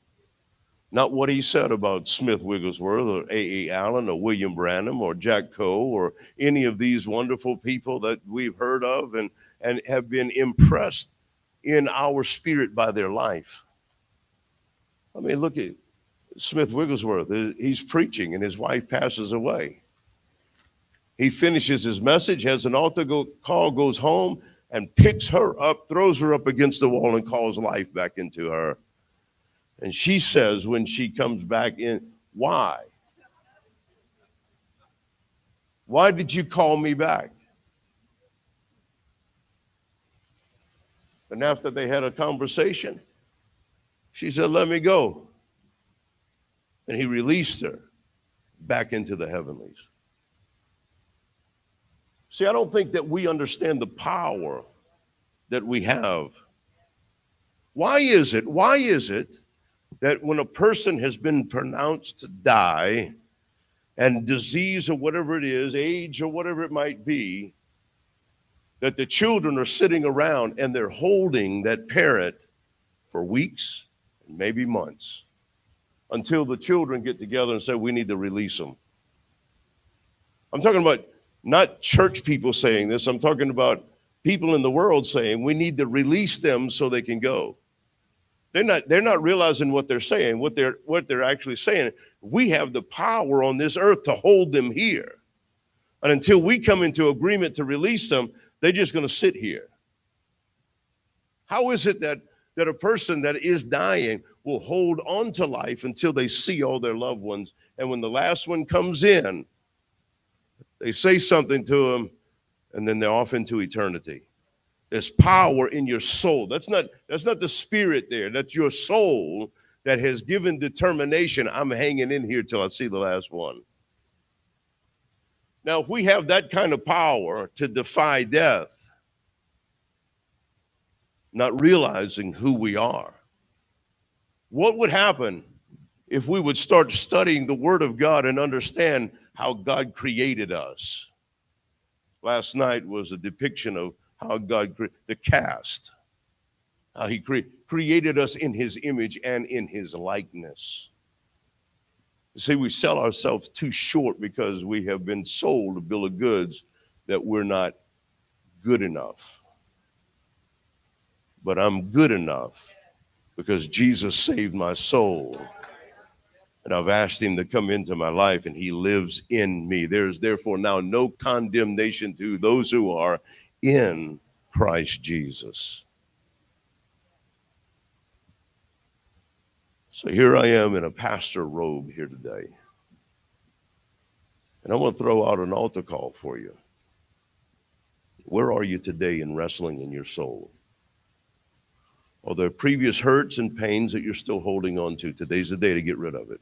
Not what he said about Smith Wigglesworth or A.E. Allen or William Branham or Jack Coe or any of these wonderful people that we've heard of and, and have been impressed in our spirit by their life. I mean, look at Smith Wigglesworth. He's preaching and his wife passes away. He finishes his message, has an altar go, call, goes home, and picks her up, throws her up against the wall, and calls life back into her. And she says, when she comes back in, Why? Why did you call me back? And after they had a conversation, she said, Let me go. And he released her back into the heavenlies. See, I don't think that we understand the power that we have. Why is it? Why is it that when a person has been pronounced to die and disease or whatever it is, age or whatever it might be, that the children are sitting around and they're holding that parent for weeks, and maybe months, until the children get together and say, We need to release them. I'm talking about not church people saying this. I'm talking about people in the world saying we need to release them so they can go. They're not, they're not realizing what they're saying, what they're, what they're actually saying. We have the power on this earth to hold them here. And until we come into agreement to release them, they're just going to sit here. How is it that that a person that is dying will hold on to life until they see all their loved ones. And when the last one comes in, they say something to them, and then they're off into eternity. There's power in your soul. That's not that's not the spirit there. That's your soul that has given determination. I'm hanging in here till I see the last one. Now, if we have that kind of power to defy death, not realizing who we are, what would happen if we would start studying the Word of God and understand how God created us? Last night was a depiction of how God, the cast, how He cre- created us in His image and in His likeness. See, we sell ourselves too short because we have been sold a bill of goods that we're not good enough. But I'm good enough because Jesus saved my soul. And I've asked him to come into my life, and he lives in me. There's therefore now no condemnation to those who are in Christ Jesus. So here I am in a pastor robe here today. And I want to throw out an altar call for you. Where are you today in wrestling in your soul? Are there previous hurts and pains that you're still holding on to? Today's the day to get rid of it.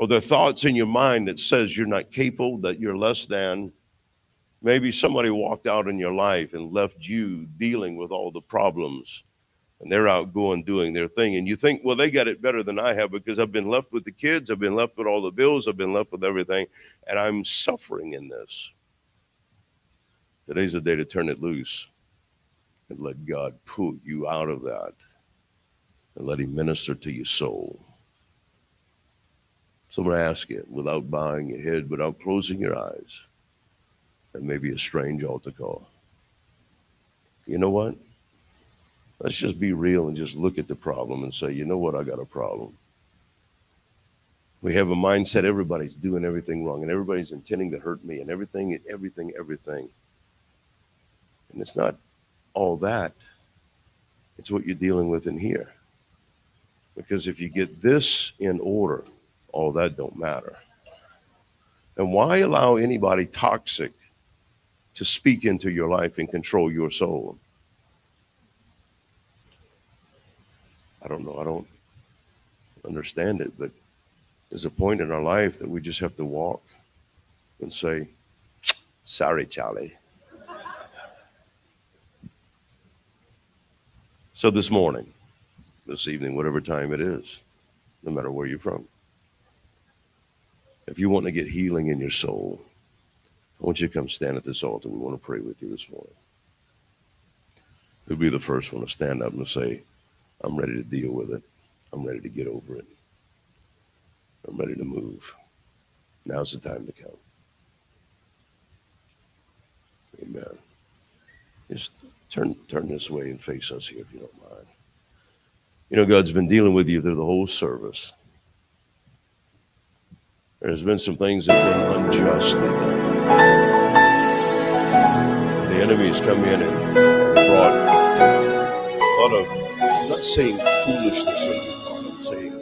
Are there thoughts in your mind that says you're not capable, that you're less than? Maybe somebody walked out in your life and left you dealing with all the problems and they're out going doing their thing. And you think, well, they got it better than I have because I've been left with the kids, I've been left with all the bills, I've been left with everything, and I'm suffering in this. Today's the day to turn it loose and let God pull you out of that and let Him minister to your soul. So I'm going to ask you, without bowing your head, without closing your eyes, and maybe a strange altar call. You know what? Let's just be real and just look at the problem and say, you know what? I got a problem. We have a mindset everybody's doing everything wrong and everybody's intending to hurt me and everything, everything, everything. And it's not all that, it's what you're dealing with in here. Because if you get this in order, all that don't matter. And why allow anybody toxic to speak into your life and control your soul? I don't know. I don't understand it, but there's a point in our life that we just have to walk and say, Sorry, Charlie. So this morning, this evening, whatever time it is, no matter where you're from, if you want to get healing in your soul, I want you to come stand at this altar. We want to pray with you this morning. Who'll be the first one to stand up and say, I'm ready to deal with it. I'm ready to get over it. I'm ready to move. Now's the time to come. Amen. Just turn turn this way and face us here if you don't mind. You know, God's been dealing with you through the whole service. There's been some things that have been unjustly done. The enemy has come in and brought a lot of, I'm not saying foolishness on your part, I'm saying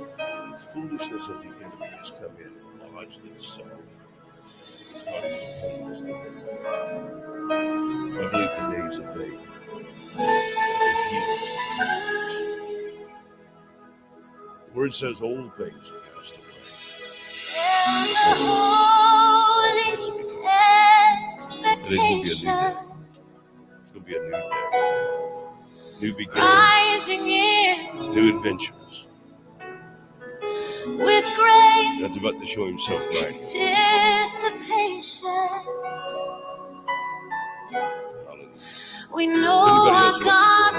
the foolishness of the enemy has come in and lodged itself. It's some homeless to I believe today is a day. The word says old things Today's gonna be a new day. It's gonna be a new day. New beginnings,
rising in
new adventures.
with great
God's about to show himself mighty.
anticipation.
Hallelujah.
We know our God